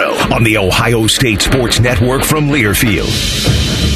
Colorado on the Ohio State Sports Network from Learfield.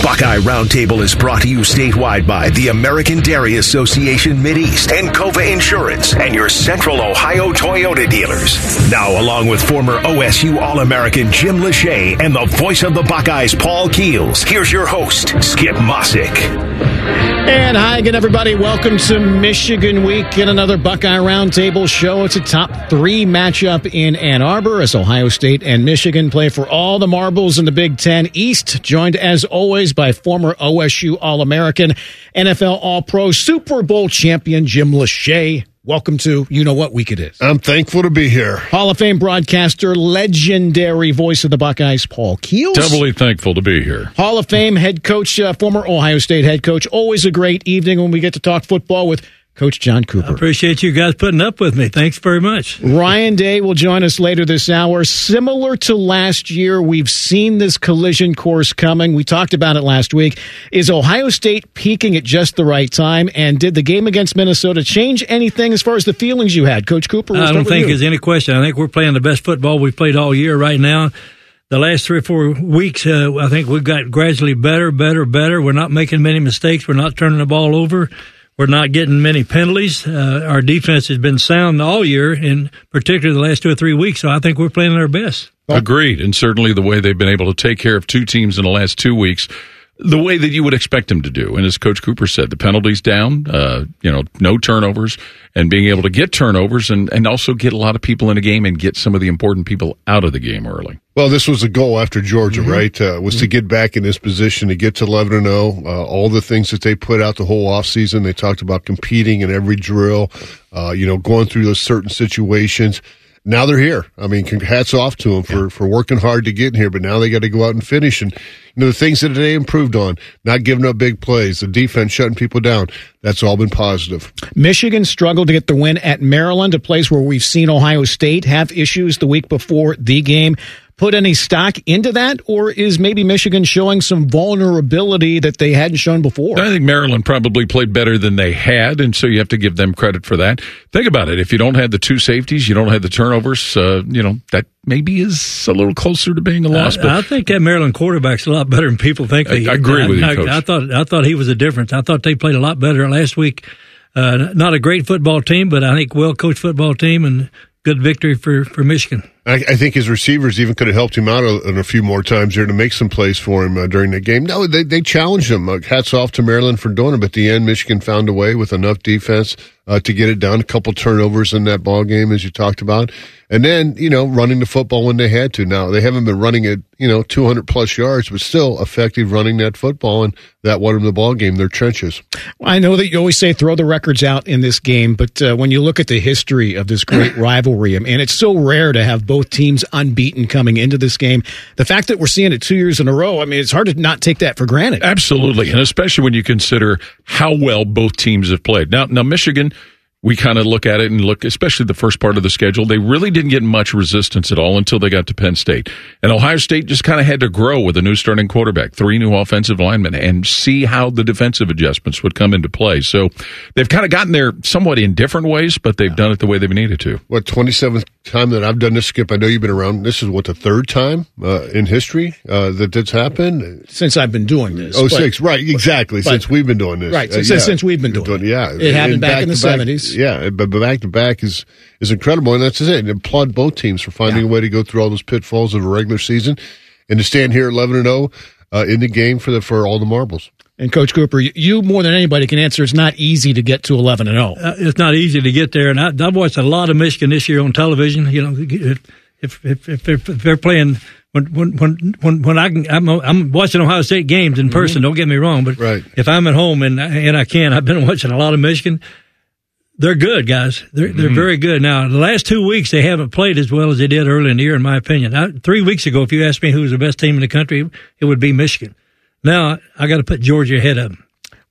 Buckeye Roundtable is brought to you statewide by the American Dairy Association Mideast and Encova Insurance and your Central Ohio Toyota dealers. Now, along with former OSU All American Jim Lachey and the voice of the Buckeyes, Paul Keels, here's your host, Skip Mosic. And hi again, everybody. Welcome to Michigan Week in another Buckeye Roundtable show. It's a top three matchup in Ann Arbor as Ohio State and Michigan play for all the marbles in the Big Ten East. Joined as always by former OSU All American, NFL All Pro, Super Bowl champion Jim Lachey. Welcome to You Know What Week It Is. I'm thankful to be here. Hall of Fame broadcaster, legendary voice of the Buckeyes, Paul Keels. Doubly thankful to be here. Hall of Fame head coach, uh, former Ohio State head coach. Always a great evening when we get to talk football with Coach John Cooper. I appreciate you guys putting up with me. Thanks very much. Ryan Day will join us later this hour. Similar to last year, we've seen this collision course coming. We talked about it last week. Is Ohio State peaking at just the right time? And did the game against Minnesota change anything as far as the feelings you had? Coach Cooper, I don't think you. there's any question. I think we're playing the best football we've played all year right now. The last three or four weeks, uh, I think we've got gradually better, better, better. We're not making many mistakes. We're not turning the ball over. We're not getting many penalties. Uh, our defense has been sound all year, and particularly the last two or three weeks. So I think we're playing our best. Agreed, and certainly the way they've been able to take care of two teams in the last two weeks, the way that you would expect him to do. And as Coach Cooper said, the penalties down, uh, you know, no turnovers, and being able to get turnovers and, and also get a lot of people in a game and get some of the important people out of the game early. Well, this was the goal after Georgia, mm-hmm. right? Uh, was mm-hmm. to get back in this position, to get to 11 and 0. Uh, all the things that they put out the whole offseason. They talked about competing in every drill, uh, you know, going through those certain situations. Now they're here. I mean, hats off to them for, yeah. for working hard to get in here, but now they got to go out and finish. And, you know, the things that they improved on, not giving up big plays, the defense shutting people down, that's all been positive. Michigan struggled to get the win at Maryland, a place where we've seen Ohio State have issues the week before the game put any stock into that, or is maybe Michigan showing some vulnerability that they hadn't shown before? I think Maryland probably played better than they had, and so you have to give them credit for that. Think about it: if you don't have the two safeties, you don't have the turnovers. Uh, you know that maybe is a little closer to being a loss. I, but I think that Maryland quarterback's a lot better than people think. I, I agree I, with you, I, Coach. I thought I thought he was a difference. I thought they played a lot better last week. Uh, not a great football team, but I think well coached football team and good victory for, for Michigan. I, I, think his receivers even could have helped him out a, a few more times there to make some plays for him uh, during the game. No, they, they challenged him. Uh, hats off to Maryland for doing it. But at the end, Michigan found a way with enough defense uh, to get it down. A couple turnovers in that ball game, as you talked about. And then, you know, running the football when they had to. Now, they haven't been running it, you know, 200 plus yards, but still effective running that football. And that won them the ball game, their trenches. Well, I know that you always say throw the records out in this game, but uh, when you look at the history of this great rivalry, and it's so rare to have both teams unbeaten coming into this game, the fact that we're seeing it two years in a row, I mean, it's hard to not take that for granted. Absolutely. And especially when you consider how well both teams have played. Now, now Michigan we kind of look at it and look, especially the first part of the schedule, they really didn't get much resistance at all until they got to Penn State. And Ohio State just kind of had to grow with a new starting quarterback, three new offensive linemen, and see how the defensive adjustments would come into play. So they've kind of gotten there somewhat in different ways, but they've done it the way they've needed to. What, 27th time that I've done this, Skip? I know you've been around. This is what, the third time uh, in history uh, that that's happened? Since I've been doing this. Oh, but, six, right, exactly. But, since we've been doing this. Right, uh, since, yeah. since we've been doing, doing it. Yeah. It happened back in the 70s yeah, but back to back is is incredible, and that's it. And applaud both teams for finding yeah. a way to go through all those pitfalls of a regular season, and to stand here eleven and zero oh, uh, in the game for the for all the marbles. And Coach Cooper, you more than anybody can answer. It's not easy to get to eleven and zero. Oh. Uh, it's not easy to get there, and I, have watched a lot of Michigan this year on television. You know, if if if, if, they're, if they're playing when when when when I can, I'm, I'm watching Ohio State games in person. Mm-hmm. Don't get me wrong, but right. if I'm at home and and I can, I've been watching a lot of Michigan. They're good, guys. They're they're mm-hmm. very good. Now, the last two weeks they haven't played as well as they did early in the year, in my opinion. I, three weeks ago, if you asked me who was the best team in the country, it would be Michigan. Now I got to put Georgia ahead of them.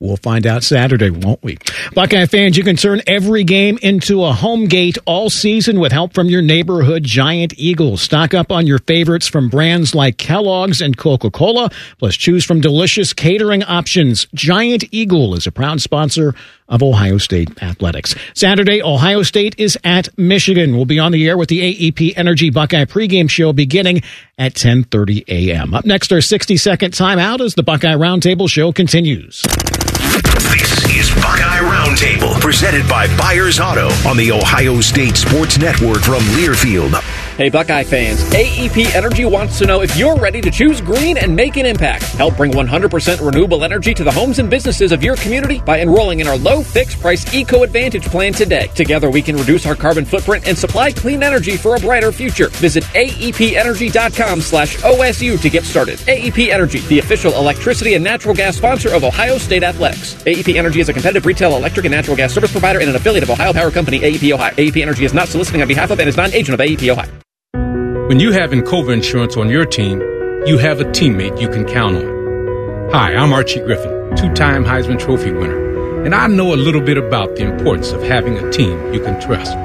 We'll find out Saturday, won't we? Buckeye fans, you can turn every game into a home gate all season with help from your neighborhood Giant Eagle. Stock up on your favorites from brands like Kellogg's and Coca-Cola, plus choose from delicious catering options. Giant Eagle is a proud sponsor of Ohio State athletics. Saturday, Ohio State is at Michigan. We'll be on the air with the AEP Energy Buckeye pregame show beginning at 10:30 a.m. Up next, our 60-second timeout as the Buckeye Roundtable show continues. This is Buckeye Roundtable, presented by Byers Auto on the Ohio State Sports Network from Learfield. Hey, Buckeye fans, AEP Energy wants to know if you're ready to choose green and make an impact. Help bring 100% renewable energy to the homes and businesses of your community by enrolling in our low fixed price Eco Advantage plan today. Together, we can reduce our carbon footprint and supply clean energy for a brighter future. Visit aepenergy.com slash OSU to get started. AEP Energy, the official electricity and natural gas sponsor of Ohio State Athletics. AEP Energy is a competitive retail electric and natural gas service provider and an affiliate of Ohio Power Company, AEP Ohio. AEP Energy is not soliciting on behalf of and is not an agent of AEP Ohio. When you have Encova Insurance on your team, you have a teammate you can count on. Hi, I'm Archie Griffin, two-time Heisman Trophy winner, and I know a little bit about the importance of having a team you can trust.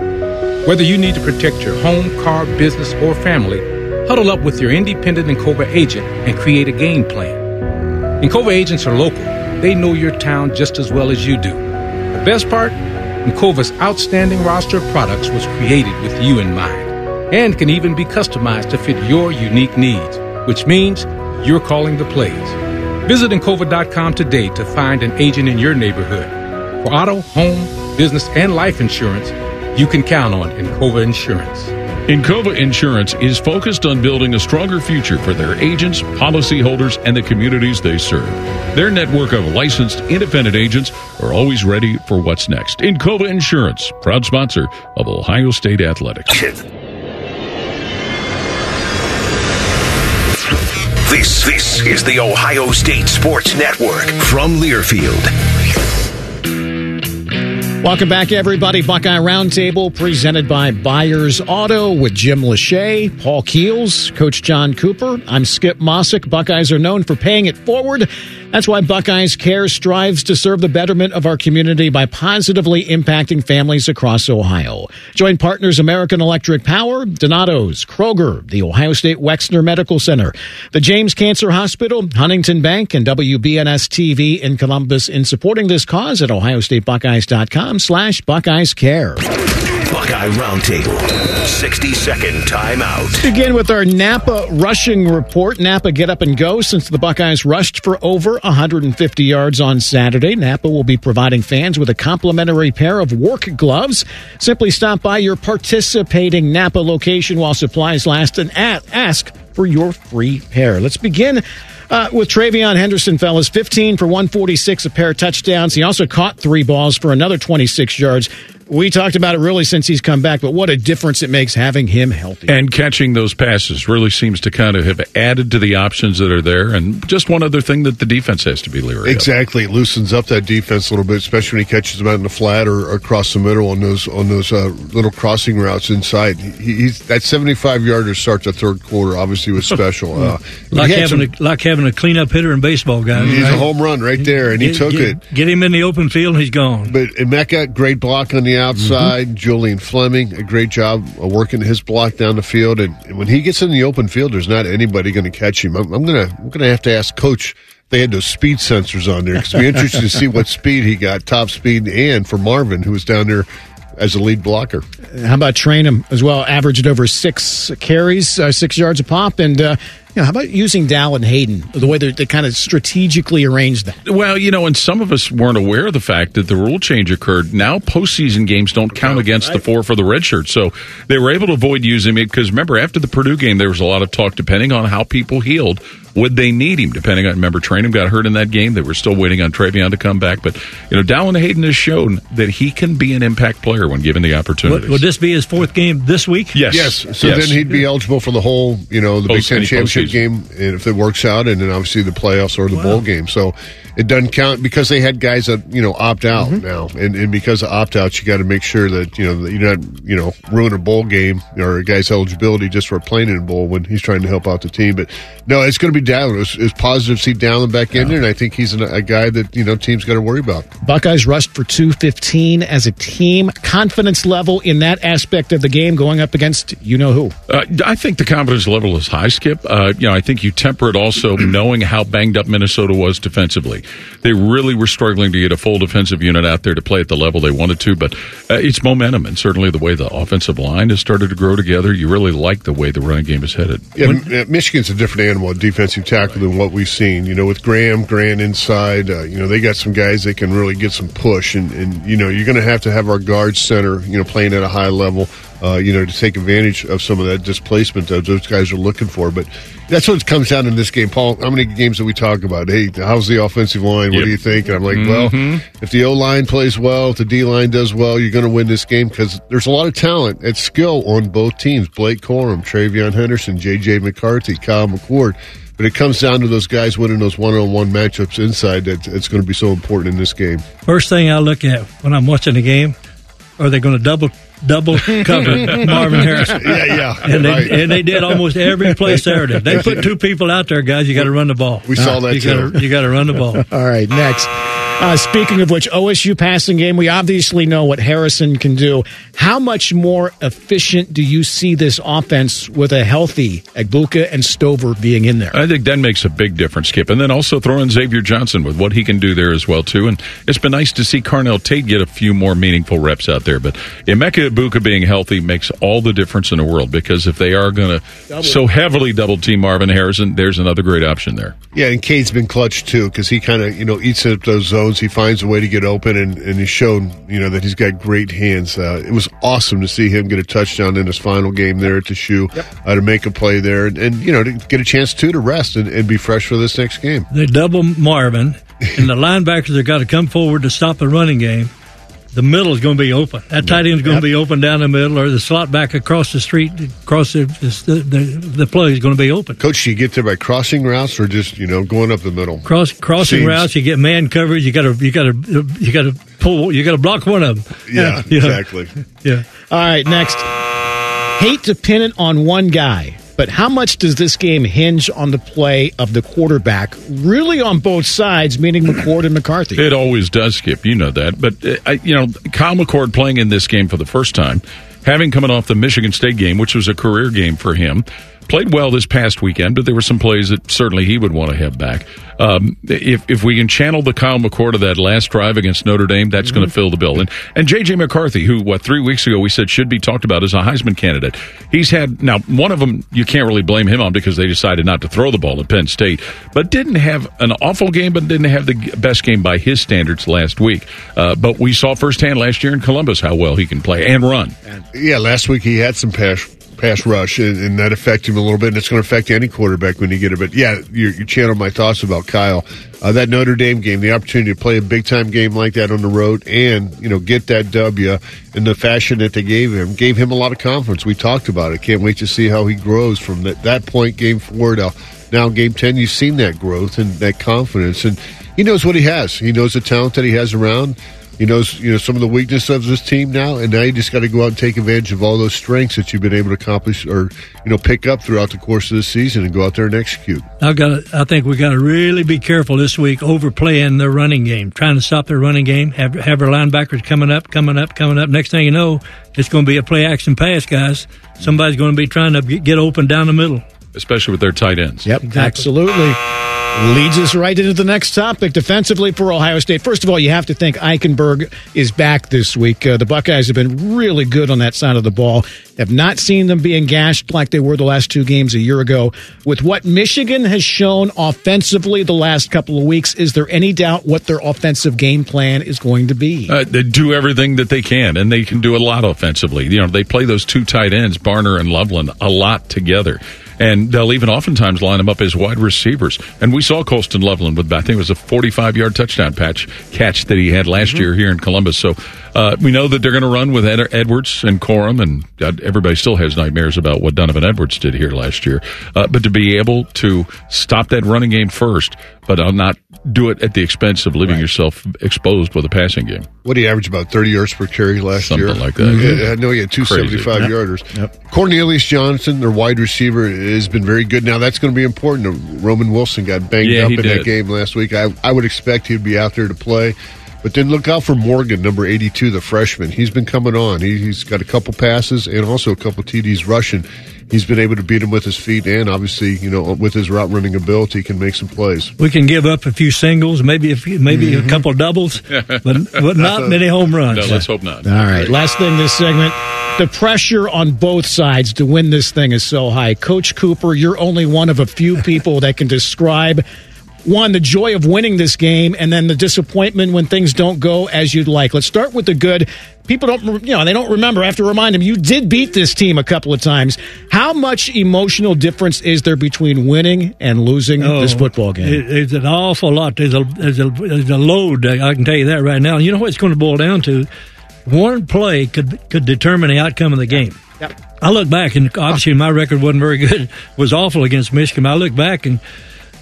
Whether you need to protect your home, car, business, or family, huddle up with your independent Encova agent and create a game plan. Encova agents are local. They know your town just as well as you do. The best part? Encova's outstanding roster of products was created with you in mind and can even be customized to fit your unique needs, which means you're calling the plays. Visit Encova.com today to find an agent in your neighborhood. For auto, home, business, and life insurance, you can count on Encova Insurance. Encova Insurance is focused on building a stronger future for their agents, policyholders, and the communities they serve. Their network of licensed independent agents are always ready for what's next. Encova Insurance, proud sponsor of Ohio State Athletics. This, this is the Ohio State Sports Network from Learfield. Welcome back, everybody. Buckeye Roundtable presented by Byers Auto with Jim Lachey, Paul Keels, Coach John Cooper. I'm Skip Mosic. Buckeyes are known for paying it forward. That's why Buckeyes Care strives to serve the betterment of our community by positively impacting families across Ohio. Join partners American Electric Power, Donato's, Kroger, the Ohio State Wexner Medical Center, the James Cancer Hospital, Huntington Bank, and WBNS TV in Columbus in supporting this cause at ohiostatebuckeyes.com slash Buckeyes Care. Buckeye Roundtable. 60 second timeout. Begin with our Napa rushing report. Napa get up and go since the Buckeyes rushed for over 150 yards on Saturday. Napa will be providing fans with a complimentary pair of work gloves. Simply stop by your participating Napa location while supplies last and ask for your free pair. Let's begin uh, with TreVeyon Henderson, fellas. 15 for 146, a pair of touchdowns. He also caught three balls for another 26 yards. We talked about it really since he's come back, but what a difference it makes having him healthy. And catching those passes really seems to kind of have added to the options that are there. And just one other thing that the defense has to be leery of. Exactly. It loosens up that defense a little bit, especially when he catches them out in the flat or, or across the middle on those on those uh, little crossing routes inside. He, he's That 75 yarder starts the third quarter obviously was special. Uh, like, having some, a, like having a cleanup hitter in baseball, guys. He's right? a home run right there, and get, he took get, it. Get him in the open field, and he's gone. But Emeka, great block on the outside. Mm-hmm. Julian Fleming, a great job working his block down the field. And when he gets in the open field, there's not anybody going to catch him. I'm, I'm gonna I'm gonna have to ask Coach. They had those speed sensors on there because it'd be interesting to see what speed he got, top speed, and for Marvin, who was down there as a lead blocker. How about train him as well? Averaged over six carries, uh, six yards a pop, and uh, you know, how about using Dallan Hayden, the way they, they kind of strategically arranged that? Well, you know, and some of us weren't aware of the fact that the rule change occurred. Now postseason games don't count against right. the four for the red shirt. So they were able to avoid using it because remember, after the Purdue game, there was a lot of talk, depending on how people healed, would they need him? Depending on, remember, Trayanum got hurt in that game. They were still waiting on TreVeyon to come back. But, you know, Dallan Hayden has shown that he can be an impact player when given the opportunity. Would, would, this be his fourth game this week? Yes. Yes. So yes. then he'd be eligible for the whole, you know, the Post, Big Ten championship postseason. game, and if it works out, and then obviously the playoffs or the Wow. bowl game. So it doesn't count because they had guys that you know opt out mm-hmm. now, and, and because of opt outs, you got to make sure that you know that you're not you know ruin a bowl game or a guy's eligibility just for playing in a bowl when he's trying to help out the team. But no, it's going to be Dallan. It was, positive to see Dallan back in there, and I think he's an, a guy that you know teams got to worry about. Buckeyes rushed for two fifteen as a team. Confidence level in that aspect of the game going up against you know who. Uh, I think the confidence level is high. Skip, uh, you know, I think you temper it also knowing how banged up Minnesota was defensively. They really were struggling to get a full defensive unit out there to play at the level they wanted to, but uh, it's momentum and certainly the way the offensive line has started to grow together. You really like the way the running game is headed. Yeah, when, Michigan's a different animal at defensive tackle than what we've seen. You know, with Graham, Grant inside, uh, you know, they got some guys that can really get some push, and, and you know, you're going to have to have our guard center, you know, playing at a high level uh, you know, to take advantage of some of that displacement that those guys are looking for. But that's what comes down in this game, Paul. How many games that we talk about? Hey, how's the offensive line? What yep. do you think? And I'm like, mm-hmm. well, if the O line plays well, if the D line does well, you're going to win this game because there's a lot of talent and skill on both teams. Blake Corum, TreVeyon Henderson, J.J. McCarthy, Kyle McCord. But it comes down to those guys winning those one-on-one matchups inside. That it's going to be so important in this game. First thing I look at when I'm watching the game, are they going to double double cover Marvin Harrison. Yeah, yeah. And they right. and they did almost every play Saturday. They put two people out there, guys. You got to run the ball. We saw that you too. Gotta, you got to run the ball. All right, next. Uh, speaking of which, OSU passing game, we obviously know what Harrison can do. How much more efficient do you see this offense with a healthy Egbuka and Stover being in there? I think that makes a big difference, Skip. And then also throw in Xavier Johnson with what he can do there as well, too. And it's been nice to see Carnell Tate get a few more meaningful reps out there. But Emeka Egbuka being healthy makes all the difference in the world because if they are going to so heavily double team Marvin Harrison, there's another great option there. Yeah, and Cade's been clutch, too, because he kind of, you know, eats up those zones zones. He finds a way to get open, and, and he's shown you know that he's got great hands. Uh, it was awesome to see him get a touchdown in his final game there at the shoe yep. uh, to make a play there, and, and, you know to get a chance too to rest and, and be fresh for this next game. They double Marvin, and the linebackers have got to come forward to stop the running game the middle is going to be open. That tight end is going yep. to be open down the middle, or the slot back across the street, across the the, the, the play is going to be open. Coach, do you get there by crossing routes or just you know going up the middle? Cross crossing Seems. routes, you get man coverage. You got to you got to you got to pull. You got to block one of them. Yeah, yeah, exactly. Yeah. All right, next. Hate to pin it on one guy. But how much does this game hinge on the play of the quarterback, really on both sides, meaning McCord and McCarthy? It always does, Skip. You know that. But, uh, you know, Kyle McCord playing in this game for the first time, having coming off the Michigan State game, which was a career game for him, played well this past weekend, but there were some plays that certainly he would want to have back. Um, if if we can channel the Kyle McCord of that last drive against Notre Dame, that's mm-hmm. going to fill the bill. And and JJ McCarthy, who what three weeks ago we said should be talked about as a Heisman candidate, he's had now one of them you can't really blame him on because they decided not to throw the ball at Penn State, but didn't have an awful game, but didn't have the best game by his standards last week. Uh, but we saw firsthand last year in Columbus how well he can play and run. Yeah, last week he had some pass pass rush, and, and, that affected him a little bit. And it's going to affect any quarterback when you get it. But yeah, you, you channeled my thoughts about Kyle. Uh, that Notre Dame game, the opportunity to play a big time game like that on the road, and you know get that W in the fashion that they gave him, gave him a lot of confidence. We talked about it. Can't wait to see how he grows from that, that point game forward. Uh, now, game ten, you've seen that growth and that confidence, and he knows what he has. He knows the talent that he has around. He knows you know some of the weakness of this team now, and now you just got to go out and take advantage of all those strengths that you've been able to accomplish or you know pick up throughout the course of the season and go out there and execute. I got. I think we got to really be careful this week overplaying their running game, trying to stop their running game. Have have our linebackers coming up, coming up, coming up. Next thing you know, it's going to be a play action pass, guys. Somebody's going to be trying to get open down the middle, especially with their tight ends. Yep, exactly. absolutely. Leads us right into the next topic. Defensively for Ohio State. First of all, you have to think Eichenberg is back this week. Uh, the Buckeyes have been really good on that side of the ball. Have not seen them being gashed like they were the last two games a year ago. With what Michigan has shown offensively the last couple of weeks, is there any doubt what their offensive game plan is going to be? Uh, they do everything that they can, and they can do a lot offensively. You know, they play those two tight ends, Barner and Loveland, a lot together and they'll even oftentimes line them up as wide receivers. And we saw Colston Loveland with, I think it was a 45 yard touchdown patch catch that he had last mm-hmm. year here in Columbus. So uh, we know that they're going to run with Ed- Edwards and Corum, and God, everybody still has nightmares about what Donovan Edwards did here last year. Uh, but to be able to stop that running game first, but I'll not do it at the expense of leaving right. yourself exposed with a passing game. What do you average about 30 yards per carry last Something year? Something like that. Mm-hmm. Yeah, I know he had two 75 yarders. Yep. Cornelius Johnson, their wide receiver, has been very good. Now that's going to be important. Uh, Roman Wilson got banged Yeah, up in did. that game last week. I I would expect he'd be out there to play. But then look out for Morgan, number 82, the freshman. He's been coming on. He, he's got a couple passes and also a couple TDs rushing. He's been able to beat him with his feet and obviously, you know, with his route running ability, can make some plays. We can give up a few singles, maybe a few, maybe a mm-hmm. couple doubles, but, but not many home runs. No, let's hope not. All right, last thing this segment. The pressure on both sides to win this thing is so high. Coach Cooper, you're only one of a few people that can describe one the joy of winning this game and then the disappointment when things don't go as you'd like. Let's start with the good. People don't, you know, they don't remember. I have to remind them you did beat this team a couple of times. How much emotional difference is there between winning and losing oh, this football game? It, it's an awful lot. There's a, there's a there's a load. I can tell you that right now. You know what it's going to boil down to? One play could could determine the outcome of the game. Yep. I look back, and obviously my record wasn't very good. It was awful against Michigan. I look back, and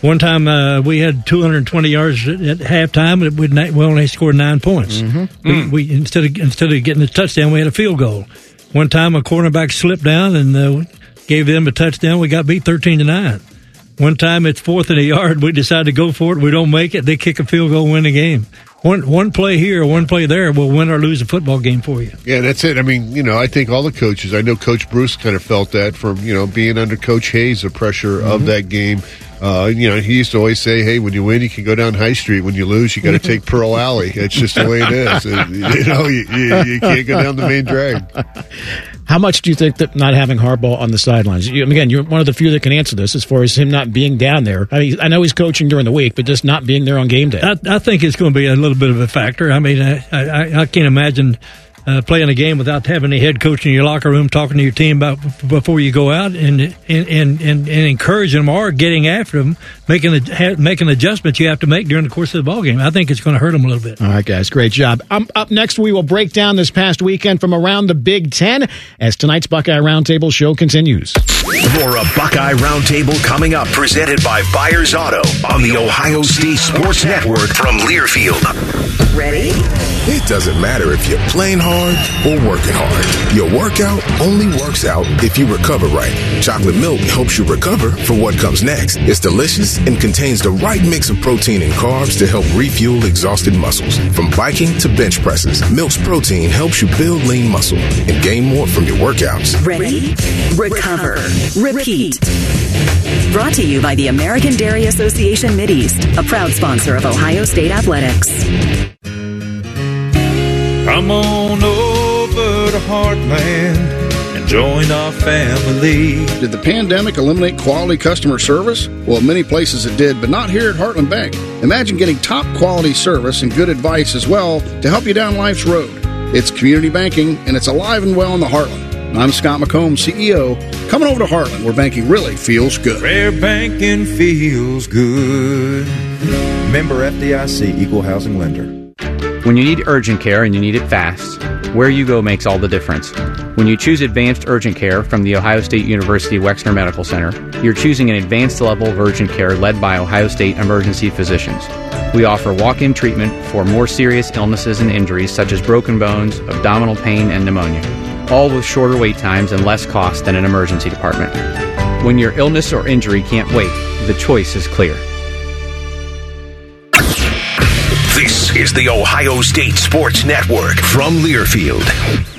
one time uh, we had 220 yards at, at halftime, and not, we only scored nine points. We, we instead of instead of getting a touchdown, we had a field goal. One time a cornerback slipped down and uh, gave them a touchdown. We got beat 13 to nine. One time it's fourth and a yard. We decide to go for it. We don't make it. They kick a field goal, win the game. One one play here, one play there will win or lose a football game for you. Yeah, that's it. I mean, you know, I think all the coaches, I know Coach Bruce kind of felt that from, you know, being under Coach Hayes, the pressure of that game. Uh, you know, he used to always say, hey, when you win, you can go down High Street. When you lose, you got to take Pearl Alley. It's just the way it is. Uh, you know, you, you, you can't go down the main drag. How much do you think that not having Harbaugh on the sidelines? You, again, you're one of the few that can answer this as far as him not being down there. I mean, I know he's coaching during the week, but just not being there on game day. I, I think it's going to be a little bit of a factor. I mean, I, I, I can't imagine uh, playing a game without having a head coach in your locker room talking to your team about before you go out and and and, and, and encouraging them or getting after them, making a, making adjustments you have to make during the course of the ball game. I think it's going to hurt them a little bit. All right, guys, great job. Um, up next, we will break down this past weekend from around the Big Ten as tonight's Buckeye Roundtable show continues. For a Buckeye Roundtable coming up, presented by Byers Auto on the Ohio State Sports Network from Learfield. Ready? It doesn't matter if you're playing hard or working hard. Your workout only works out if you recover right. Chocolate milk helps you recover for what comes next. It's delicious and contains the right mix of protein and carbs to help refuel exhausted muscles. From biking to bench presses, Milk's protein helps you build lean muscle and gain more from your workouts. Ready? Recover. Repeat. Brought to you by the American Dairy Association Mideast, a proud sponsor of Ohio State Athletics. Come on over to Heartland and join our family. Did the pandemic eliminate quality customer service? Well, many places it did, but not here at Heartland Bank. Imagine getting top quality service and good advice as well to help you down life's road. It's community banking and it's alive and well in the Heartland. I'm Scott McComb, CEO. Coming over to Heartland, where banking really feels good. Where banking feels good. Member FDIC, Equal Housing Lender. When you need urgent care and you need it fast, where you go makes all the difference. When you choose advanced urgent care from the Ohio State University Wexner Medical Center, you're choosing an advanced level of urgent care led by Ohio State emergency physicians. We offer walk in treatment for more serious illnesses and injuries such as broken bones, abdominal pain, and pneumonia, all with shorter wait times and less cost than an emergency department. When your illness or injury can't wait, the choice is clear. Is the Ohio State Sports Network from Learfield.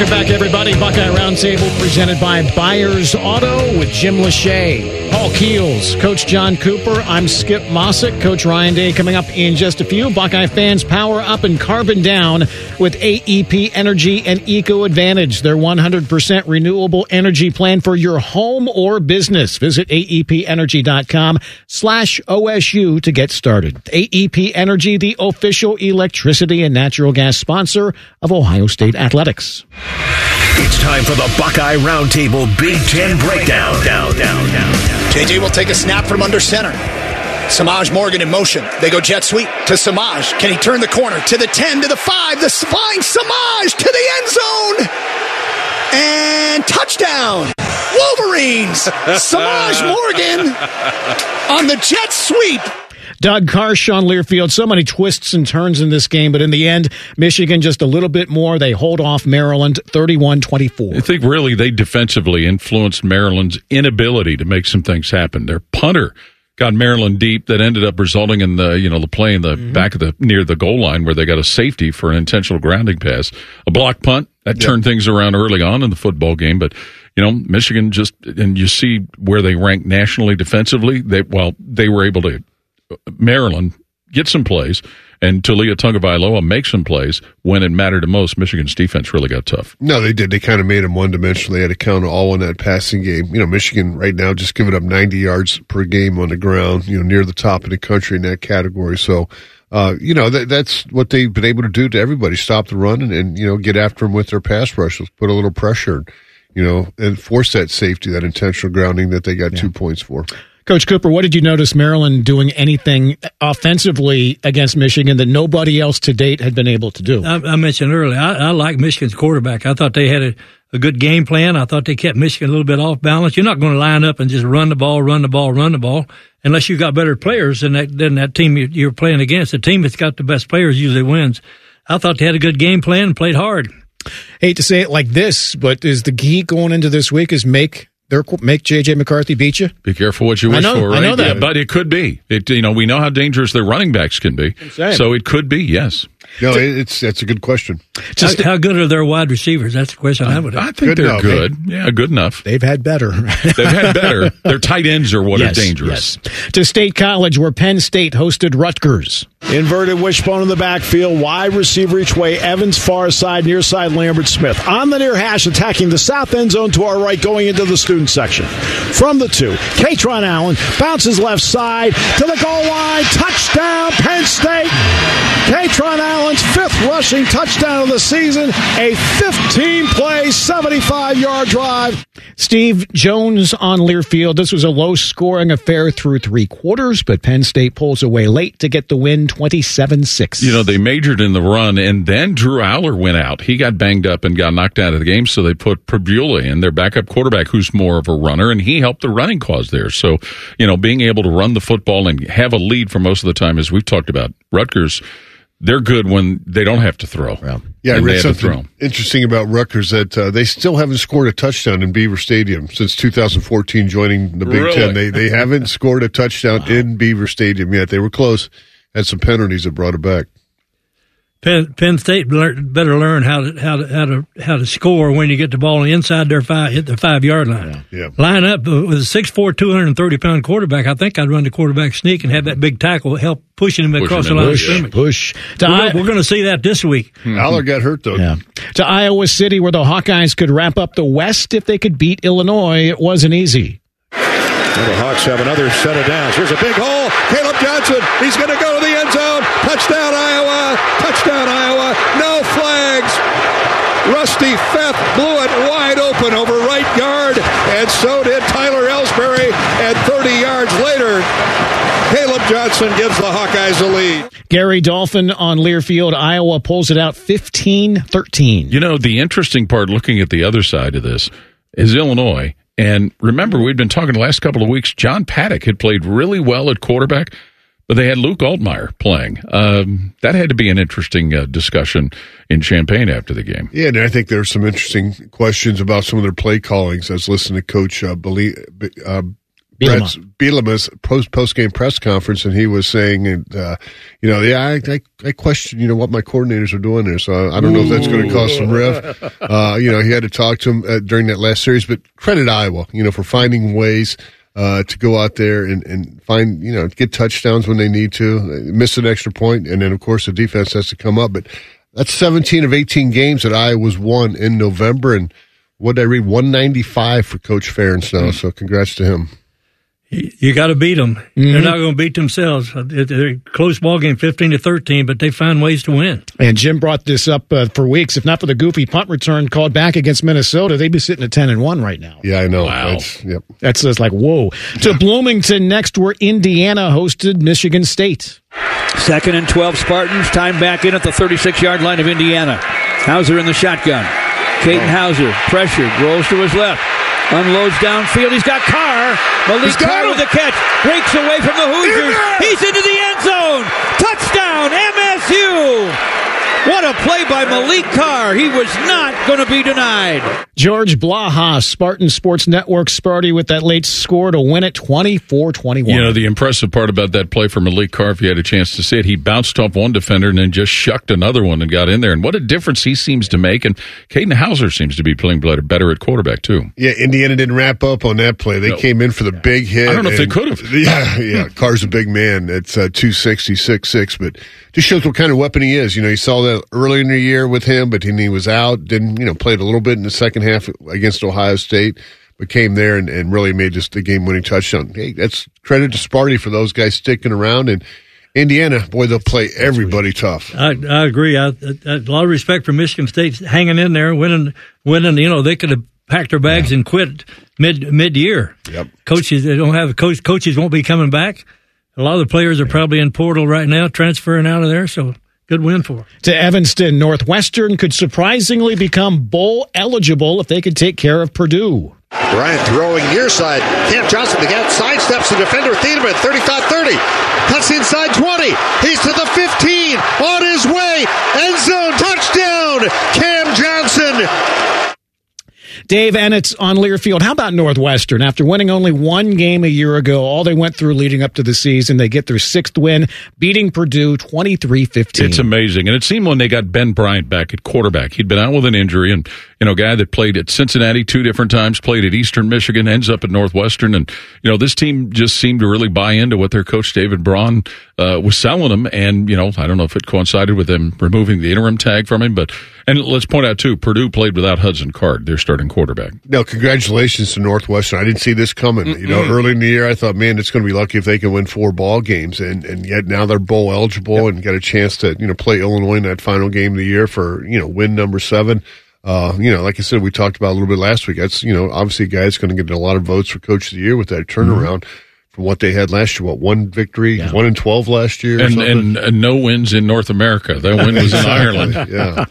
Welcome back, everybody. Buckeye Roundtable presented by Byers Auto with Jim Lachey, Paul Keels, Coach John Cooper. I'm Skip Mosic. Coach Ryan Day coming up in just a few. Buckeye fans power up and carbon down with AEP Energy and Eco Advantage, their 100% renewable energy plan for your home or business. Visit aepenergy.com slash OSU to get started. AEP Energy, the official electricity and natural gas sponsor of Ohio State Athletics. It's time for the Buckeye Roundtable Big Ten Breakdown. Down, down, down, down. JJ will take a snap from under center. Semaj Morgan in motion. They go jet sweep to Semaj. Can he turn the corner to the 10 to the 5? The spine Semaj to the end zone. And touchdown. Wolverines. Semaj Morgan on the jet sweep. Doug Karsch on Learfield. So many twists and turns in this game, but in the end, Michigan just a little bit more. They hold off Maryland 31 24. I think really they defensively influenced Maryland's inability to make some things happen. Their punter got Maryland deep that ended up resulting in the you know the play in the mm-hmm. back of the near the goal line where they got a safety for an intentional grounding pass, a block punt that yep. turned things around early on in the football game. But you know Michigan just and you see where they rank nationally defensively. They well they were able to Maryland get some plays and Taulia Tagovailoa make some plays when it mattered the most. Michigan's defense really got tough. No, they did. They kind of made them one dimensional. They had to count all in that passing game. You know, Michigan right now just giving up 90 yards per game on the ground, you know, near the top of the country in that category. So, uh, you know, that, that's what they've been able to do to everybody stop the run and, and, you know, get after them with their pass rushes, put a little pressure, you know, and force that safety, that intentional grounding that they got yeah. two points for. Coach Cooper, what did you notice Maryland doing anything offensively against Michigan that nobody else to date had been able to do? I, I mentioned earlier, I, I like Michigan's quarterback. I thought they had a, a good game plan. I thought they kept Michigan a little bit off balance. You're not going to line up and just run the ball, run the ball, run the ball, unless you've got better players than that, than that team you're playing against. The team that's got the best players usually wins. I thought they had a good game plan and played hard. Hate to say it like this, but is the key going into this week is make their make JJ McCarthy beat you? Be careful what you wish know, for. Right? I know that, yeah, but it could be. It you know we know how dangerous their running backs can be, so it could be. Yes. No, it's that's a good question. Just how, how good are their wide receivers? That's the question I would. Have. I think good they're enough. good. Yeah, good enough. They've had better. They've had better. Their tight ends are what yes, are dangerous. Yes. To State College, where Penn State hosted Rutgers. Inverted wishbone in the backfield, wide receiver each way. Evans far side, near side. Lambert Smith on the near hash, attacking the south end zone to our right, going into the student section. From the two, Kaytron Allen bounces left side to the goal line. Touchdown, Penn State. Kaytron Allen's fifth rushing touchdown of the season. A 15 play, 75 yard drive. Steve Jones on Learfield. This was a low scoring affair through three quarters, but Penn State pulls away late to get the win 27 6. You know, they majored in the run, and then Drew Allar went out. He got banged up and got knocked out of the game, so they put Pribula in, their backup quarterback, who's more of a runner, and he helped the running cause there. So, you know, being able to run the football and have a lead for most of the time, as we've talked about, Rutgers they're good when they don't have to throw. Yeah, yeah I read something interesting about Rutgers that uh, they still haven't scored a touchdown in Beaver Stadium since 2014 joining the Big really? Ten. They they haven't scored a touchdown wow. in Beaver Stadium yet. They were close. Had some penalties that brought it back. Penn, Penn State better learn how to how to how to how to score when you get the ball inside their five hit the five yard line. Yeah. yeah. Line up with a 6'4", 230 pound quarterback. I think I'd run the quarterback sneak and have that big tackle help pushing him across the line push, of scrimmage. Push. To we're, I- we're going to see that this week. Mm-hmm. Allar got hurt though. Yeah. To Iowa City, where the Hawkeyes could wrap up the West if they could beat Illinois. It wasn't easy. Well, the Hawks have another set of downs. Here's a big hole. Caleb Johnson. He's going to go to the end zone. Touchdown, Iowa. Touchdown, Iowa. No flags. Rusty Feth blew it wide open over right guard, and so did Tyler Elsbury. And 30 yards later, Caleb Johnson gives the Hawkeyes a lead. Gary Dolph on Learfield, Iowa pulls it out 15 13. You know, the interesting part looking at the other side of this is Illinois and remember, we'd been talking the last couple of weeks. John Paddock had played really well at quarterback, but they had Luke Altmyer playing. Um, that had to be an interesting uh, discussion in Champaign after the game. Yeah, and I think there are some interesting questions about some of their play callings. I was listening to Coach uh, uh, Brett's Bielema's post post game press conference, and he was saying, uh, you know, yeah, I, I, I question, you know, what my coordinators are doing there. So I, I don't know if that's going to cause some rift. Uh, you know, he had to talk to him uh, during that last series, but credit Iowa, you know, for finding ways. Uh, to go out there and, and find, you know, get touchdowns when they need to, miss an extra point, and then of course the defense has to come up. But that's 17 of 18 games that Iowa's won in November, and what did I read? 195 for Coach Ferentz now. So congrats to him you got to beat them. Mm-hmm. They're not going to beat themselves. They're close ball game, fifteen to thirteen, but they find ways to win. And Jim brought this up uh, for weeks. If not for the goofy punt return called back against Minnesota, they'd be sitting at ten and one right now. Yeah, I know. Wow. That's, yep. That's just like whoa. to Bloomington next, where Indiana hosted Michigan State. Second and twelve Spartans. Time back in at the thirty-six yard line of Indiana. Houser in the shotgun. Katin oh. Houser pressured, rolls to his left Unloads downfield. He's got Carr. Maliq Carr him. with the catch. Breaks away from the Hoosiers. He's into the end zone. Touchdown, MSU. What a play by Maliq Carr. He was not going to be denied. George Blaha, Spartan Sports Network, Sparty with that late score to win it 24 21. You know, the impressive part about that play for Maliq Carr, if you had a chance to see it, he bounced off one defender and then just shucked another one and got in there. And what a difference he seems to make. And Katin Houser seems to be playing better, better at quarterback, too. Yeah, Indiana didn't wrap up on that play. They No. came in for the big hit. I don't know if they could have. Yeah, yeah. Carr's a big man. It's uh, 260, 6'6", but just shows what kind of weapon he is. You know, you saw that early in the year with him, but then he was out. Didn't you know played a little bit in the second half against Ohio State, but came there and, and really made just the game winning touchdown. Hey, that's credit to Sparty for those guys sticking around and. Indiana, boy, they'll play everybody tough. I, I agree. I, I, a lot of respect for Michigan State hanging in there, winning, winning. You know, they could have packed their bags and quit mid mid year. Yep. Coaches, they don't have coach. Coaches won't be coming back. A lot of the players are probably in portal right now, transferring out of there. So good win for. 'em. to Evanston, Northwestern could surprisingly become bowl eligible if they could take care of Purdue. Bryant throwing near side. Cam Johnson The again sidesteps the defender. Thiedemann 35 30. Cuts inside 20. He's to the 15. On his way. End zone touchdown. Cam Johnson. Dave Eanet on Learfield. How about Northwestern? After winning only one game a year ago, all they went through leading up to the season, they get their sixth win, beating Purdue 23 15. It's amazing. And it seemed when they got Ben Bryant back at quarterback, he'd been out with an injury and, you know, a guy that played at Cincinnati two different times, played at Eastern Michigan, ends up at Northwestern. And, you know, this team just seemed to really buy into what their coach David Braun uh, was selling them. And, you know, I don't know if it coincided with them removing the interim tag from him, but, and let's point out too, Purdue played without Hudson Card, their starting quarterback. No, congratulations to Northwestern. I didn't see this coming. You know, early in the year, I thought, man, it's going to be lucky if they can win four ball games, and and yet now they're bowl eligible and got a chance to you know play Illinois in that final game of the year for you know win number seven. Uh, you know, like I said, we talked about a little bit last week. That's you know obviously a guy that's going to get a lot of votes for coach of the year with that turnaround from what they had last year. What one victory, one in twelve last year, And, and, and no wins in North America. That win was in Ireland. yeah.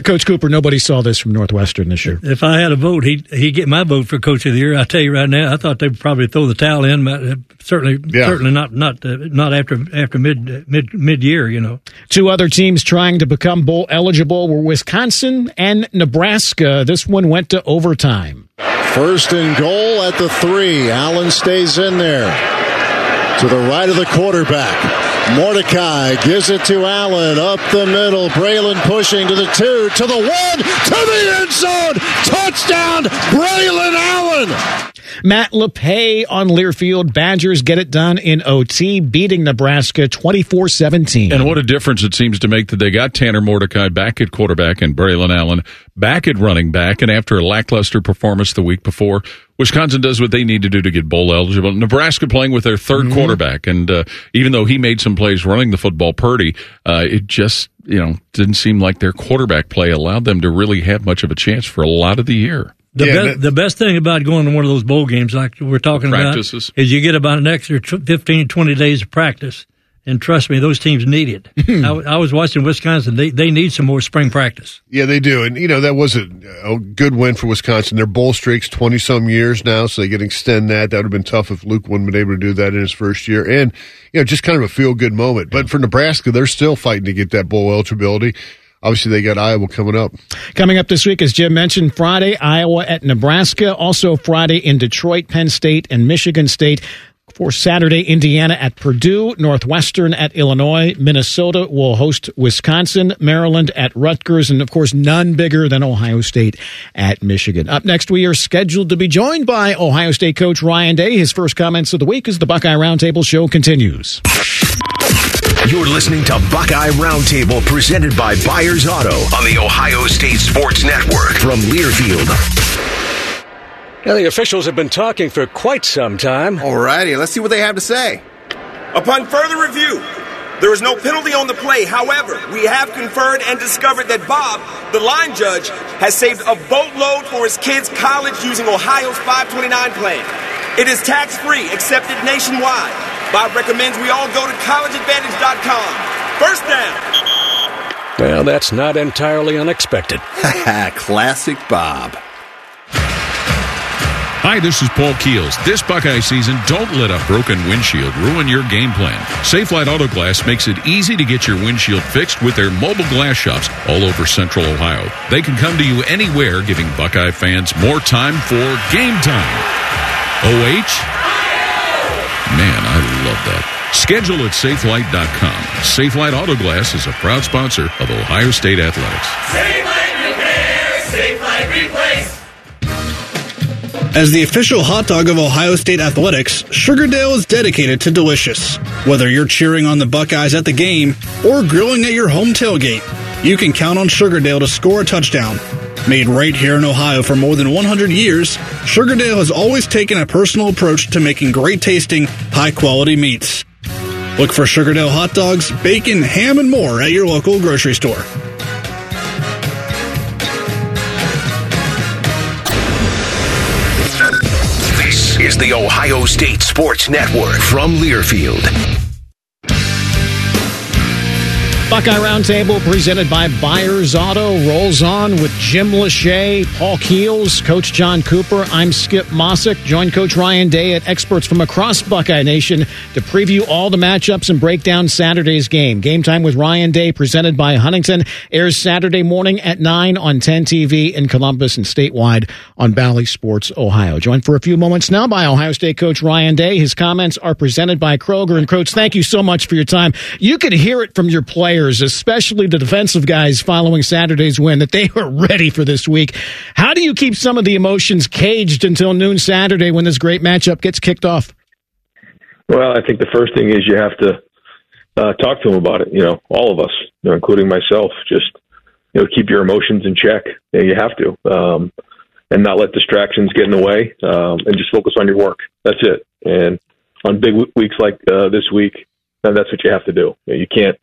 Coach Cooper, nobody saw this from Northwestern this year. If I had a vote, he'd he'd get my vote for coach of the year. I tell you right now, I thought they'd probably throw the towel in. But uh, certainly, Yeah. certainly not not uh, not after after mid mid mid year. You know. Two other teams trying to become bowl eligible were Wisconsin and Nebraska. This one went to overtime. First and goal at the three. Allen stays in there. To the right of the quarterback. Mordecai gives it to Allen up the middle. Braylon pushing to the two, to the one, to the end zone. Touchdown, Braylon Allen. Matt LePay on Learfield. Badgers get it done in OT, beating Nebraska 24 17. And what a difference it seems to make that they got Tanner Mordecai back at quarterback and Braylon Allen back at running back. And after a lackluster performance the week before, Wisconsin does what they need to do to get bowl eligible. Nebraska playing with their 3rd quarterback. And uh, even though he made some plays running the football, Purdy, uh, it just, you know, didn't seem like their quarterback play allowed them to really have much of a chance for a lot of the year. The, Yeah, be- that- the best thing about going to one of those bowl games like we're talking Practices. about is you get about an extra tw- 15, 20 days of practice. And trust me, those teams need it. I was watching Wisconsin. They, they need some more spring practice. Yeah, they do. And, you know, that was a, a good win for Wisconsin. Their bowl streak's 20 some years now, so they can extend that. That would have been tough if Luke wouldn't been able to do that in his first year. And, you know, just kind of a feel good moment. But for Nebraska, they're still fighting to get that bowl eligibility. Obviously, they got Iowa coming up. Coming up this week, as Jim mentioned, Friday, Iowa at Nebraska. Also Friday in Detroit, Penn State, and Michigan State. For Saturday, Indiana at Purdue, Northwestern at Illinois, Minnesota will host Wisconsin, Maryland at Rutgers, and of course, none bigger than Ohio State at Michigan. Up next, we are scheduled to be joined by Ohio State coach Ryan Day. His first comments of the week as the Buckeye Roundtable show continues. You're listening to Buckeye Roundtable presented by Byers Auto on the Ohio State Sports Network from Learfield. Now, the officials have been talking for quite some time. Alrighty, let's see what they have to say. Upon further review, there is no penalty on the play. However, we have conferred and discovered that Bob, the line judge, has saved a boatload for his kids' college using Ohio's 529 plan. It is tax free, accepted nationwide. Bob recommends we all go to collegeadvantage.com. First down. Well, that's not entirely unexpected. Classic Bob. Hi, this is Paul Keels. This Buckeye season, don't let a broken windshield ruin your game plan. Safelite Auto Glass makes it easy to get your windshield fixed with their mobile glass shops all over central Ohio. They can come to you anywhere, giving Buckeye fans more time for game time. OH? Man, I love that. Schedule at safelite.com. Safelite Auto Glass is a proud sponsor of Ohio State Athletics. Safelite Repair, Safelite Replace. As the official hot dog of Ohio State Athletics, Sugardale is dedicated to delicious. Whether you're cheering on the Buckeyes at the game or grilling at your home tailgate, you can count on Sugardale to score a touchdown. Made right here in Ohio for more than 100 years, Sugardale has always taken a personal approach to making great tasting, high quality meats. Look for Sugardale hot dogs, bacon, ham, and more at your local grocery store. The Ohio State Sports Network from Learfield. Buckeye Roundtable presented by Byers Auto rolls on with Jim Lachey, Paul Keels, Coach John Cooper. I'm Skip Mosic. Join Coach Ryan Day at experts from across Buckeye Nation to preview all the matchups and break down Saturday's game. Game time with Ryan Day presented by Huntington airs Saturday morning at 9 on 10 TV in Columbus and statewide on Bally Sports Ohio. Joined for a few moments now by Ohio State coach Ryan Day. His comments are presented by Kroger. And coach, thank you so much for your time. You could hear it from your players especially the defensive guys following Saturday's win, that they were ready for this week. How do you keep some of the emotions caged until noon Saturday when this great matchup gets kicked off? Well, I think the first thing is you have to uh, talk to them about it. You know, all of us, you know, including myself, just you know, keep your emotions in check. You, know, you have to, um, and not let distractions get in the way, um, and just focus on your work. That's it. And on big weeks like uh, this week, that's what you have to do. You, know, you can't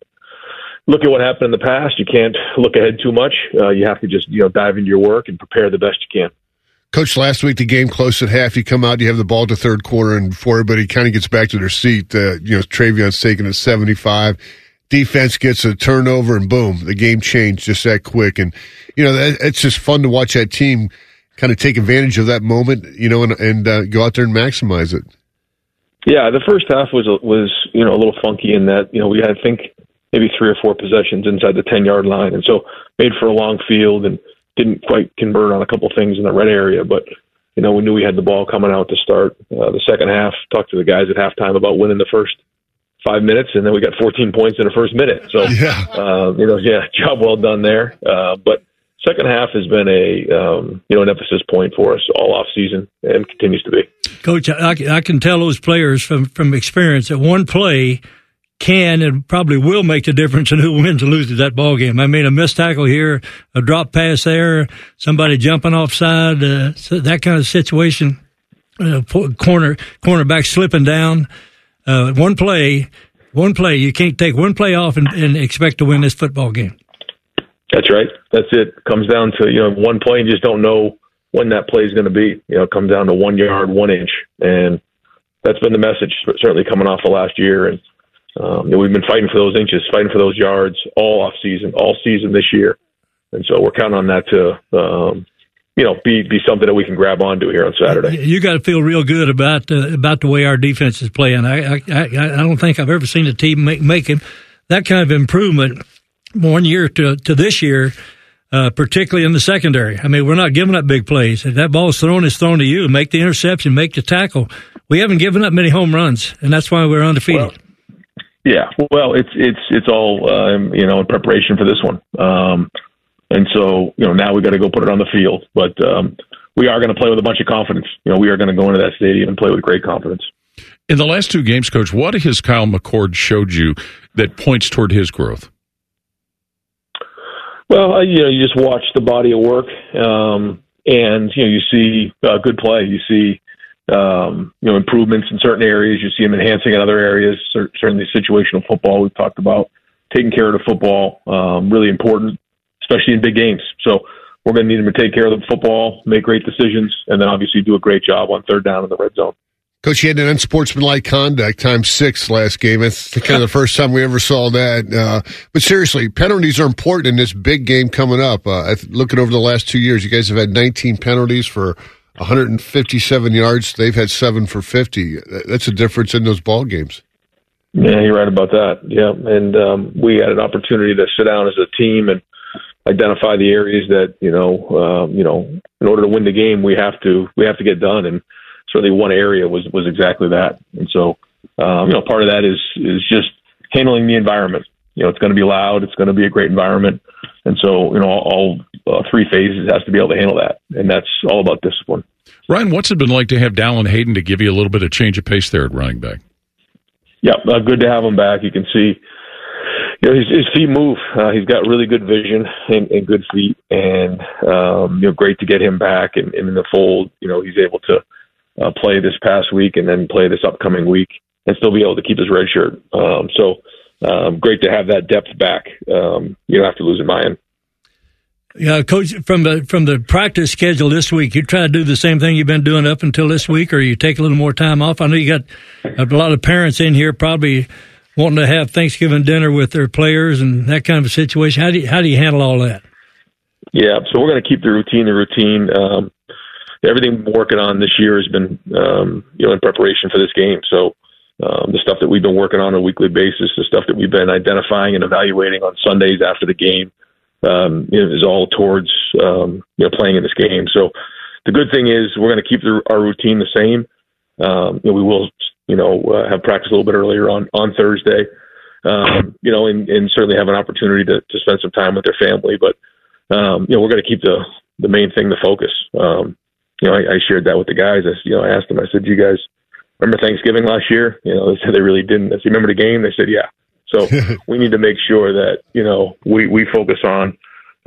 look at what happened in the past. You can't look ahead too much. Uh, you have to just you know dive into your work and prepare the best you can. Coach, last week the game close at half. You come out, you have the ball to third quarter, and before everybody kind of gets back to their seat, uh, you know TreVeyon's taken at seventy five. Defense gets a turnover, and boom, the game changed just that quick. And you know that, it's just fun to watch that team kind of take advantage of that moment, you know, and, and uh, go out there and maximize it. Yeah, the first half was was you know a little funky in that you know we had I think maybe three or four possessions inside the 10 yard line. And so made for a long field and didn't quite convert on a couple things in the red area. But, you know, we knew we had the ball coming out to start uh, the second half. Talked to the guys at halftime about winning the first five minutes, and then we got 14 points in the first minute. So, yeah. uh, you know, yeah, job well done there. Uh, but second half has been a um, you know an emphasis point for us all off season and continues to be. Coach, I, I can tell those players from from experience that one play can and probably will make the difference in who wins and loses that ball game. I mean, a missed tackle here, a drop pass there, somebody jumping offside, uh, so that kind of situation. Uh, corner cornerback slipping down. Uh, one play, one play. You can't take one play off and, and expect to win this football game. That's right. That's it. Comes down to you know one play. You just don't know when that play is going to be. You know, it comes down to one yard, one inch, and that's been the message certainly coming off of last year and um, you know, we've been fighting for those inches, fighting for those yards all off season, all season this year, and so we're counting on that to, um, you know, be be something that we can grab onto here on Saturday. You got to feel real good about uh, about the way our defense is playing. I, I I don't think I've ever seen a team make making that kind of improvement one year to to this year. Uh, particularly in the secondary. I mean, we're not giving up big plays. If that ball's thrown, it's thrown to you. Make the interception, make the tackle. We haven't given up many home runs, and that's why we're undefeated. Well, yeah, well, it's it's it's all um, you know in preparation for this one, um, and so you know now we got to go put it on the field. But um, we are going to play with a bunch of confidence. You know, we are going to go into that stadium and play with great confidence. In the last two games, Coach, what has Kyle McCord showed you that points toward his growth? Well, uh, you know, you just watch the body of work, um, and you know, you see uh, good play. You see um, you know, improvements in certain areas. You see him enhancing in other areas. Certainly, situational football we've talked about, taking care of the football, um, really important, especially in big games. So we're going to need him to take care of the football, make great decisions, and then obviously do a great job on third down in the red zone. Coach, he had an unsportsmanlike conduct times six last game. It's kind of the first time we ever saw that. Uh, but seriously, penalties are important in this big game coming up. Uh, looking over the last two years, you guys have had 19 penalties for 157 yards. They've had seven for 50. That's a difference in those ball games. Yeah, you're right about that. Yeah, and um, we had an opportunity to sit down as a team and identify the areas that you know, um, you know, in order to win the game, we have to we have to get done, and certainly one area was was exactly that. And so, um, you know, part of that is is just handling the environment. You know, it's going to be loud. It's going to be a great environment, and so you know, all, all uh, three phases has to be able to handle that, and that's all about discipline. Ryan, what's it been like to have Dallan Hayden to give you a little bit of change of pace there at running back? Yeah, uh, good to have him back. You can see, you know, his, his feet move. Uh, he's got really good vision and, and good feet, and um, you know, great to get him back and, and in the fold. You know, he's able to uh, play this past week and then play this upcoming week and still be able to keep his red shirt. Um, so um, great to have that depth back. Um, you know, after losing Miyan. Yeah, coach, from the from the practice schedule this week, you try to do the same thing you've been doing up until this week, or you take a little more time off. I know you got a lot of parents in here probably wanting to have Thanksgiving dinner with their players and that kind of a situation. How do you, how do you handle all that? Yeah, so we're going to keep the routine. The routine. Um, everything we're working on this year has been, um, you know, in preparation for this game. So um, the stuff that we've been working on, on a weekly basis, the stuff that we've been identifying and evaluating on Sundays after the game um, is all towards um, you know playing in this game. So the good thing is we're going to keep the, our routine the same. Um, you know, we will you know uh, have practice a little bit earlier on on Thursday. Um, you know, and, and certainly have an opportunity to, to spend some time with their family. But um, you know, we're going to keep the the main thing the focus. Um, you know, I, I shared that with the guys. I you know I asked them. I said, "Do you guys remember Thanksgiving last year?" You know, they said they really didn't. I said, "Remember the game?" They said, "Yeah." So we need to make sure that you know we we focus on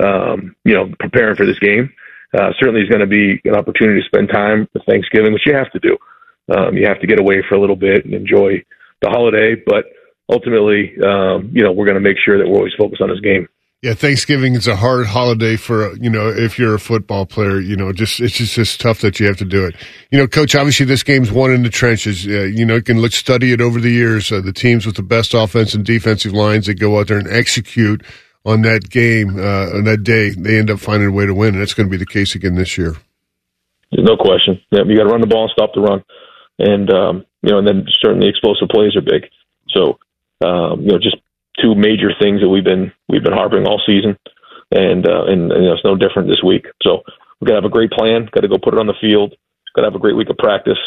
um, you know preparing for this game. Uh, certainly, is going to be an opportunity to spend time with Thanksgiving, which you have to do. Um, you have to get away for a little bit and enjoy the holiday, but ultimately, um, you know, we're going to make sure that we're always focused on this game. Yeah, Thanksgiving is a hard holiday for you know if you're a football player. You know, just it's just, just tough that you have to do it. You know, coach. Obviously, this game's won in the trenches. Uh, you know, you can look study it over the years. Uh, the teams with the best offense and defensive lines that go out there and execute on that game uh, on that day, they end up finding a way to win, and that's going to be the case again this year. There's no question. You got to run the ball and stop the run, and um, you know, and then certainly explosive plays are big. So um, you know, just two major things that we've been we've been harboring all season, and uh, and, and you know, it's no different this week. So we got to have a great plan. Got to go put it on the field. Got to have a great week of practice,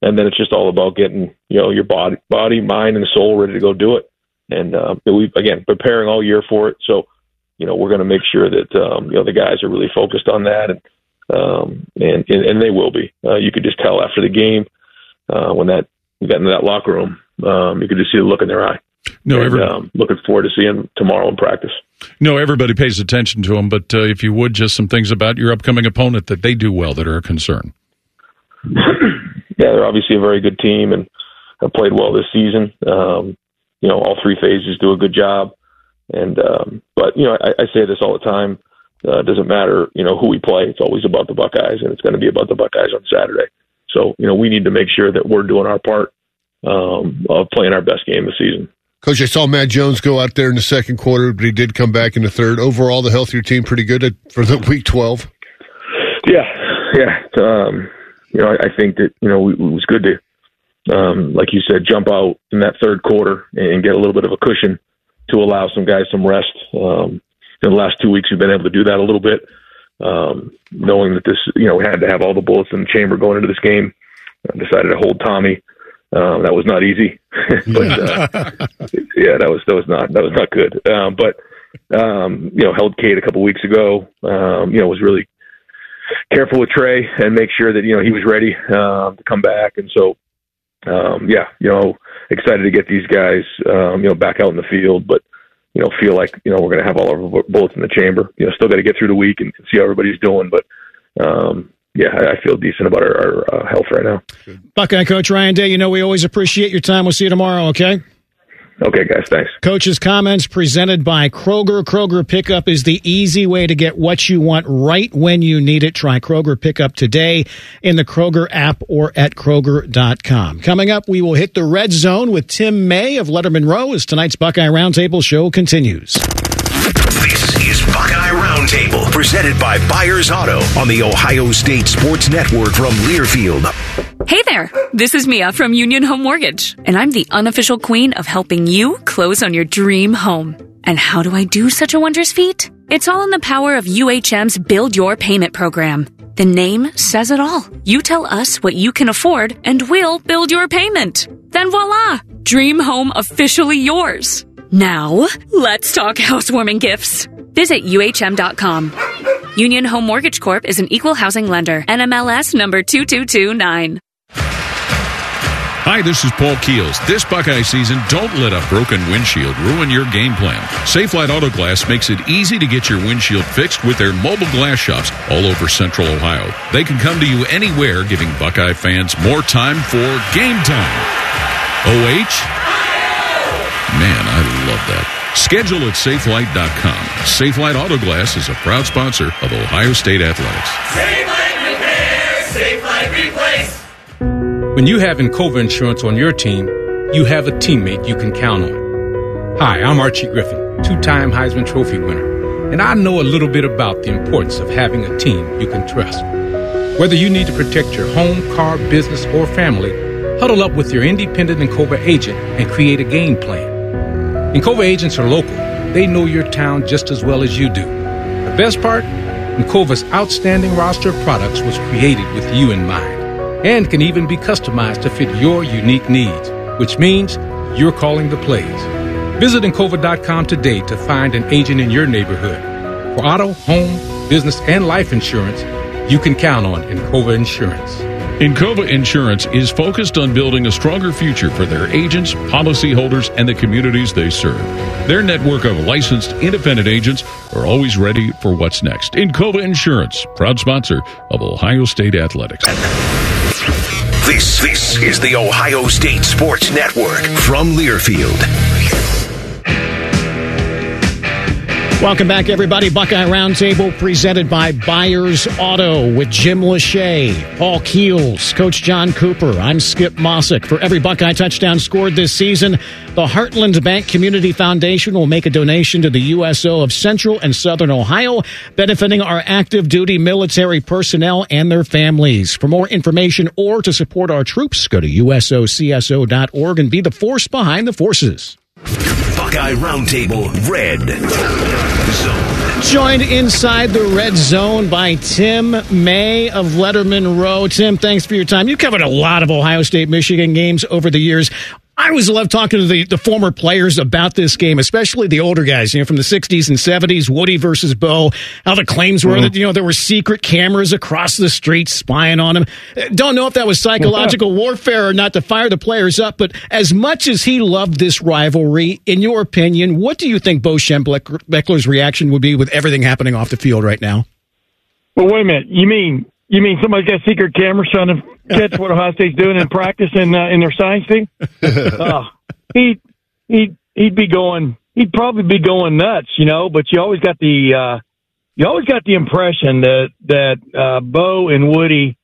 and then it's just all about getting you know your body, body, mind, and soul ready to go do it. And uh, we again preparing all year for it. So you know we're to make sure that um, you know the guys are really focused on that, and um, and, and and they will be. Uh, you could just tell after the game uh, when that got into that locker room, um, you could just see the look in their eye. No, and, every, um, looking forward to seeing tomorrow in practice. No, everybody pays attention to them, but uh, if you would, just some things about your upcoming opponent that they do well that are a concern. yeah, they're obviously a very good team and have played well this season. Um, you know, all three phases do a good job, and um, but you know, I, I say this all the time. Uh, it doesn't matter, you know, who we play. It's always about the Buckeyes, and it's going to be about the Buckeyes on Saturday. So, you know, we need to make sure that we're doing our part um, of playing our best game this season. Coach, I saw Matt Jones go out there in the second quarter, but he did come back in the third. Overall, the healthier team pretty good for the week twelve. Yeah, yeah. Um, you know, I, I think that you know it was good to, um, like you said, jump out in that third quarter and get a little bit of a cushion to allow some guys some rest. Um, in the last two weeks, we've been able to do that a little bit, um, knowing that this, you know, we had to have all the bullets in the chamber going into this game. I decided to hold Tommy um, that was not easy, but uh, yeah, that was that was not that was not good. Um, but um, you know, held Cade a couple weeks ago. Um, you know, was really careful with Trey and make sure that you know he was ready um, to come back. And so, um, yeah, you know, excited to get these guys um, you know back out in the field, but you know, feel like you know we're going to have all our bullets in the chamber. You know, still got to get through the week and see how everybody's doing, but um, yeah, I feel decent about our, our uh, health right now. Buckeye coach Ryan Day, you know we always appreciate your time. We'll see you tomorrow. Okay. Okay, guys. Thanks. Coach's comments presented by Kroger. Kroger Pickup is the easy way to get what you want right when you need it. Try Kroger Pickup today in the Kroger app or at Kroger.com. Coming up, we will hit the red zone with Tim May of Letterman Row as tonight's Buckeye Roundtable show continues. This is Buckeye Roundtable presented by Byers Auto on the Ohio State Sports Network from Learfield. Hey there, this is Mia from Union Home Mortgage, and I'm the unofficial queen of helping you close on your dream home. And how do I do such a wondrous feat? It's all in the power of UHM's Build Your Payment program. The name says it all. You tell us what you can afford, and we'll build your payment. Then voila! Dream home officially yours. Now, let's talk housewarming gifts. Visit UHM.com. Union Home Mortgage Corp is an equal housing lender. NMLS number 2229. Hi, this is Paul Keels. This Buckeye season, don't let a broken windshield ruin your game plan. Safelite Auto Glass makes it easy to get your windshield fixed with their mobile glass shops all over central Ohio. They can come to you anywhere, giving Buckeye fans more time for game time. OH? Man, I. Schedule at safelite.com. Safelite Auto Glass is a proud sponsor of Ohio State Athletics. Safelite Repair, Safelite Replace. When you have Encova insurance on your team, you have a teammate you can count on. Hi, I'm Archie Griffin, two time Heisman Trophy winner, and I know a little bit about the importance of having a team you can trust. Whether you need to protect your home, car, business, or family, huddle up with your independent Encova agent and create a game plan. Encova agents are local, they know your town just as well as you do. The best part? Encova's outstanding roster of products was created with you in mind and can even be customized to fit your unique needs, which means you're calling the plays. Visit Encova.com today to find an agent in your neighborhood. For auto, home, business, and life insurance, you can count on Encova Insurance. Encova Insurance is focused on building a stronger future for their agents, policyholders, and the communities they serve. Their network of licensed independent agents are always ready for what's next. Encova Insurance, proud sponsor of Ohio State Athletics. This, this is the Ohio State Sports Network from Learfield. Welcome back, everybody. Buckeye Roundtable presented by Byers Auto with Jim Lachey, Paul Keels, Coach John Cooper. I'm Skip Mosic. For every Buckeye touchdown scored this season, the Heartland Bank Community Foundation will make a donation to the USO of Central and Southern Ohio, benefiting our active duty military personnel and their families. For more information or to support our troops, go to usocso.org and be the force behind the forces. Buckeye Roundtable Red Zone. Joined inside the red zone by Tim May of Letterman Row. Tim, thanks for your time. You covered a lot of Ohio State Michigan games over the years. I always love talking to the, the former players about this game, especially the older guys, you know, from the 60s and 70s, Woody versus Bo, how the claims were mm-hmm. that, you know, there were secret cameras across the street spying on him. Don't know if that was psychological warfare or not to fire the players up, but as much as he loved this rivalry, in your opinion, what do you think Bo Schembechler's reaction would be with everything happening off the field right now? Well, wait a minute. You mean you mean somebody's got secret cameras trying to catch what Ohio State's doing in practice in uh, in their science team? Uh, he he he'd be going. He'd probably be going nuts, you know. But you always got the uh, you always got the impression that that uh, Bo and Woody,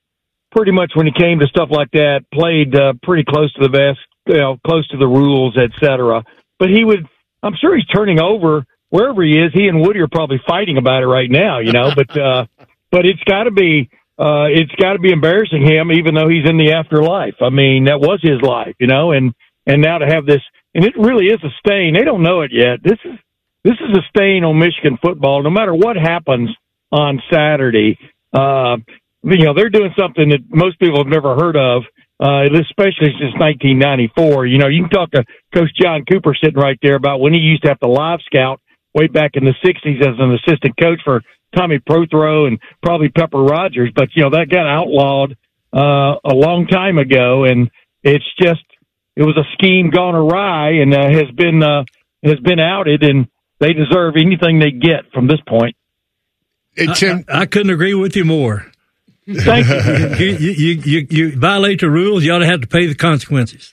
pretty much when it came to stuff like that, played uh, pretty close to the vest, you know, close to the rules, etc. But he would. I'm sure he's turning over wherever he is. He and Woody are probably fighting about it right now, you know. But uh, but it's got to be uh, it's got to be embarrassing him, even though he's in the afterlife. I mean, that was his life, you know, and and now to have this, and it really is a stain. They don't know it yet. This is this is a stain on Michigan football. No matter what happens on Saturday, uh, you know, they're doing something that most people have never heard of. Uh, especially since 1994. You know, you can talk to Coach John Cooper sitting right there about when he used to have to live scout way back in the 60s as an assistant coach for Tommy Prothro and probably Pepper Rogers, but you know that got outlawed uh, a long time ago, and it's just it was a scheme gone awry and uh, has been uh, has been outed, and they deserve anything they get from this point. Hey, Tim, I, I, I couldn't agree with you more. Thank you. you, you, you, you violate the rules, you ought to have to pay the consequences.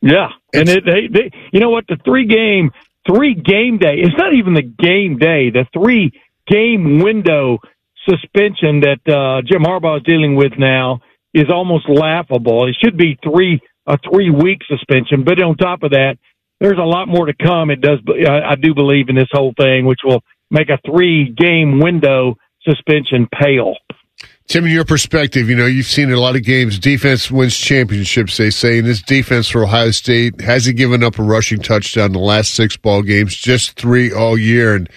Yeah, and it, they, they, you know what? The three game, three game day. It's not even the game day. The three game window suspension that uh, Jim Harbaugh is dealing with now is almost laughable. It should be three a three week suspension, but on top of that, there's a lot more to come. It does, I I do believe in this whole thing, which will make a three game window suspension pale. Tim, in your perspective, you know, you've seen a lot of games. Defense wins championships, they say. And this defense for Ohio State hasn't given up a rushing touchdown in the last six ball games, just three all year. And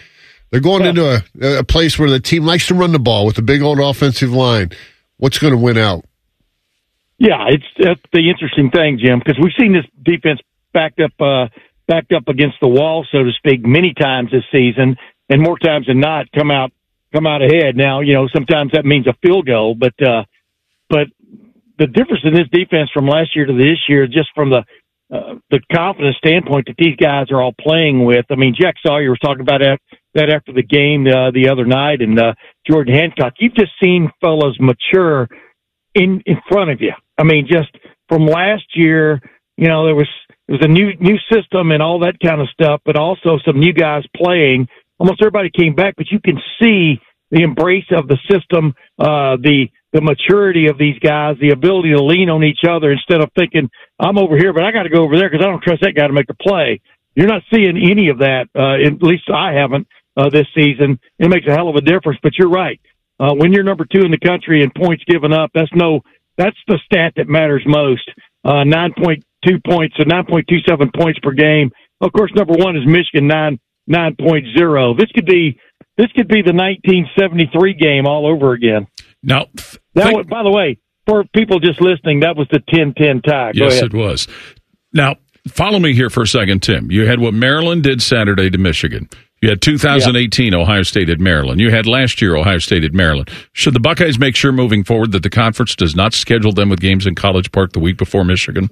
they're going yeah. into a, a place where the team likes to run the ball with a big old offensive line. What's going to win out? Yeah, it's that's the interesting thing, Jim, because we've seen this defense backed up, uh, backed up against the wall, so to speak, many times this season, and more times than not, come out come out ahead. Now, you know, sometimes that means a field goal, but uh, but the difference in this defense from last year to this year, just from the uh, the confidence standpoint that these guys are all playing with. I mean, Jack Sawyer was talking about that, after the game uh, the other night, and uh, Jordan Hancock. You've just seen fellows mature in in front of you. I mean, just from last year, you know, there was it was a new new system and all that kind of stuff, but also some new guys playing almost everybody came back, but you can see the embrace of the system, uh, the the maturity of these guys, the ability to lean on each other instead of thinking I'm over here, but I got to go over there because I don't trust that guy to make a play. You're not seeing any of that. Uh, at least I haven't uh, this season. It makes a hell of a difference. But you're right. Uh, when you're number two in the country and points given up, that's no that's the stat that matters most. Uh, 9.2 points, so 9.27 points per game. Of course, number one is Michigan, nine 9.0. This could be this could be the 1973 game all over again. Now, that was, by the way, for people just listening, that was the 10-10 tie. Go yes, ahead. it was. Now, follow me here for a second, Tim. You had what Maryland did Saturday to Michigan. You had 2018 yeah. Ohio State at Maryland. You had last year Ohio State at Maryland. Should the Buckeyes make sure moving forward that the conference does not schedule them with games in College Park the week before Michigan?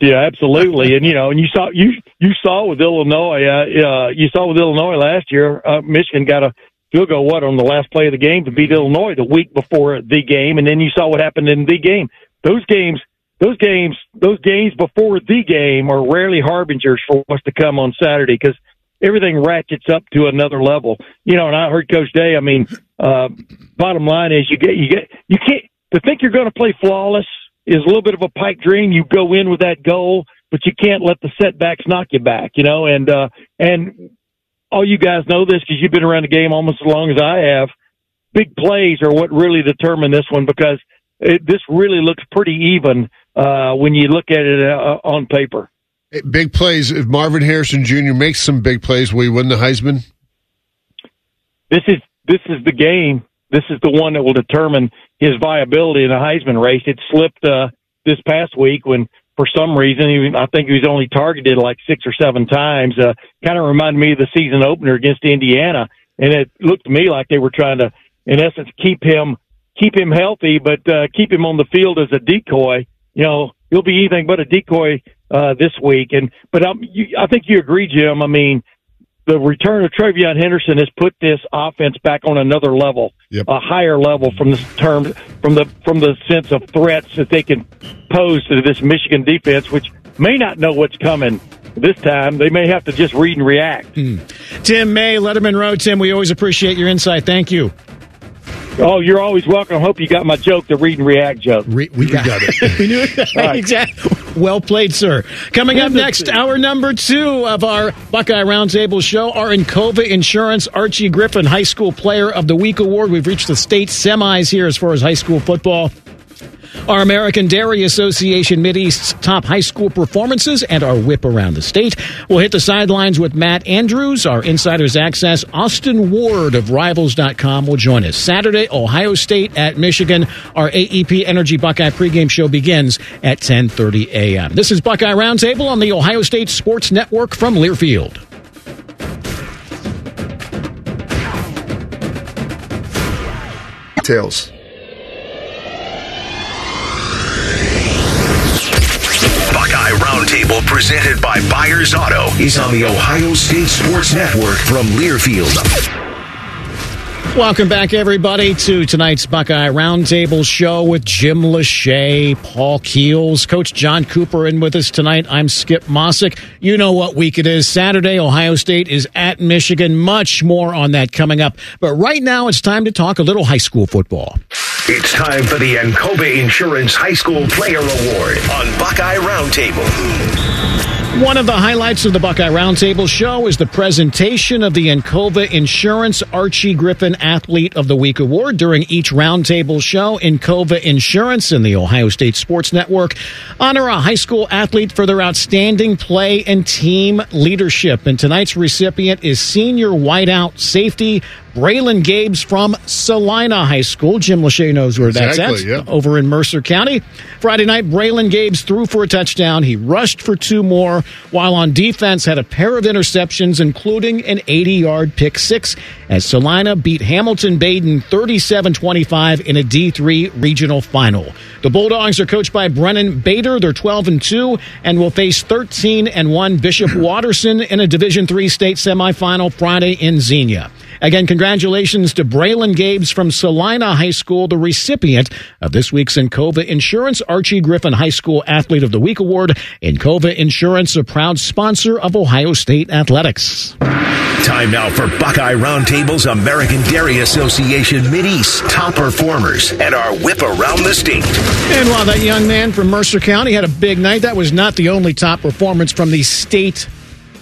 Yeah, absolutely. And you know, and you saw you you saw with Illinois, uh, uh you saw with Illinois last year, uh, Michigan got a field goal what on the last play of the game to beat Illinois the week before the game, and then you saw what happened in the game. Those games, those games, those games before the game are rarely harbingers for what's to come on Saturday because everything ratchets up to another level. You know, and I heard Coach Day. I mean, uh, bottom line is you get you get you can't to think you're going to play flawless is a little bit of a pipe dream. You go in with that goal, but you can't let the setbacks knock you back, you know, and, uh, and all you guys know this because you've been around the game almost as long as I have. Big plays are what really determine this one because it, this really looks pretty even, uh, when you look at it uh, on paper. Big plays. If Marvin Harrison Jr. makes some big plays, will he win the Heisman? This is this is the game. This is the one that will determine his viability in the Heisman race. It slipped uh, this past week when, for some reason, he, I think he was only targeted like six or seven times. Uh, kind of reminded me of the season opener against Indiana, and it looked to me like they were trying to, in essence, keep him keep him healthy, but uh, keep him on the field as a decoy. You know, he'll be anything but a decoy uh, this week. And but um, you, I think you agree, Jim. I mean, the return of TreVeyon Henderson has put this offense back on another level, yep. a higher level from the term, from the from the sense of threats that they can pose to this Michigan defense, which may not know what's coming this time. They may have to just read and react. Hmm. Tim May, Letterman Row. Tim, we always appreciate your insight. Thank you. Oh, you're always welcome. I hope you got my joke, the read and react joke. Re- we, got, got it. we knew it. right. Exactly. Well played, sir. Coming up next, hour number two of our Buckeye Roundtable show, our Encova Insurance Archie Griffin High School Player of the Week Award. We've reached the state semis here as far as high school football our American Dairy Association Mideast's top high school performances, and our whip around the state. We'll hit the sidelines with Matt Andrews, our Insider's Access. Austin Ward of Rivals.com will join us. Saturday, Ohio State at Michigan. Our AEP Energy Buckeye pregame show begins at 10.30 a.m. This is Buckeye Roundtable on the Ohio State Sports Network from Learfield. Details. Presented by Byers Auto is on the Ohio State Sports Network from Learfield. Welcome back, everybody, to tonight's Buckeye Roundtable show with Jim Lachey, Paul Keels, Coach John Cooper in with us tonight. I'm Skip Mosic. You know what week it is. Saturday, Ohio State is at Michigan. Much more on that coming up. But right now, it's time to talk a little high school football. It's time for the Encova Insurance High School Player Award on Buckeye Roundtable. One of the highlights of the Buckeye Roundtable show is the presentation of the Encova Insurance Archie Griffin Athlete of the Week Award. During each Roundtable show, Encova Insurance and the Ohio State Sports Network honor a high school athlete for their outstanding play and team leadership. And tonight's recipient is senior whiteout safety Braylon Gabes from Celina High School. Jim Lachey knows where that's at. yeah. Over in Mercer County. Friday night, Braylon Gabes threw for a touchdown. He rushed for two more, while on defense had a pair of interceptions, including an 80-yard pick six, as Celina beat Hamilton Badin 37-25 in a D3 regional final. The Bulldogs are coached by Brennan Bader. They're 12 and 2 and will face 13 and 1 Bishop Watterson in a Division 3 state semifinal Friday in Xenia. Again, congratulations to Braylon Gabes from Celina High School, the recipient of this week's Encova Insurance Archie Griffin High School Athlete of the Week Award. Encova Insurance, a proud sponsor of Ohio State Athletics. Time now for Buckeye Roundtable's American Dairy Association Mideast top performers and our whip around the state. And while that young man from Mercer County had a big night, that was not the only top performance from the state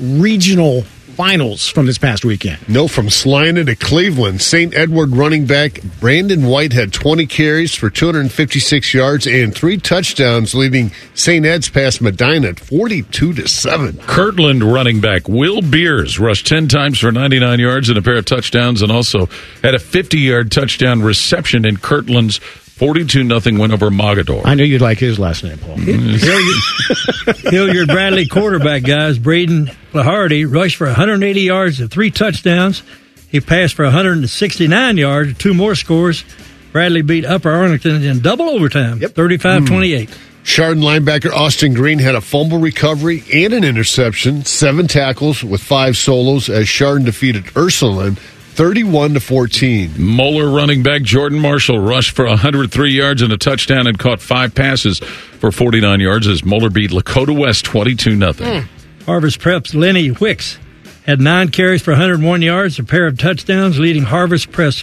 regional finals from this past weekend. No, from Celina to Cleveland, St. Edward running back Brandon White had 20 carries for 256 yards and three touchdowns, leading St. Ed's past Medina at 42 to seven. Kirtland running back Will Beers rushed 10 times for 99 yards and a pair of touchdowns and also had a 50 yard touchdown reception in Kirtland's 42 0 win over Mogadore. I knew you'd like his last name, Paul. Mm-hmm. Hilliard Bradley quarterback guys, Braden Flaharty rushed for 180 yards and three touchdowns. He passed for 169 yards, two more scores. Bradley beat Upper Arlington in double overtime, 35 28. Mm. Chardon linebacker Austin Green had a fumble recovery and an interception, seven tackles with five solos as Chardon defeated Ursuline 31 to 14. Moeller running back Jordan Marshall rushed for 103 yards and a touchdown and caught five passes for 49 yards as Moeller beat Lakota West 22 0. Hmm. Harvest Prep's Lenny Wicks had nine carries for 101 yards, a pair of touchdowns, leading Harvest Prep,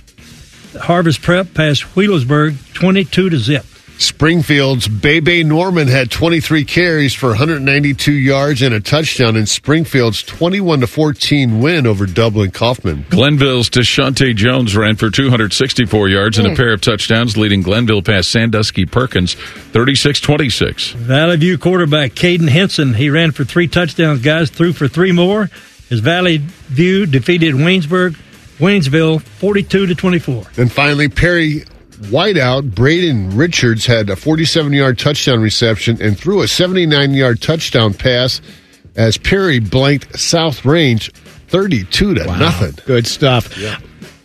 Harvest Prep past Wheelersburg 22 to zip. Springfield's Bebe Norman had 23 carries for 192 yards and a touchdown in Springfield's 21 to 14 win over Dublin Coffman. Glenville's Deshante Jones ran for 264 yards and a hmm. pair of touchdowns, leading Glenville past Sandusky Perkins 36 26. Valley View quarterback Caden Henson, he ran for three touchdowns, guys, threw for three more. His Valley View defeated Waynesburg, Waynesville 42 to 24. And finally, Perry Whiteout, Braden Richards had a 47 yard touchdown reception and threw a 79 yard touchdown pass as Perry blanked South Range 32 to nothing. Good stuff.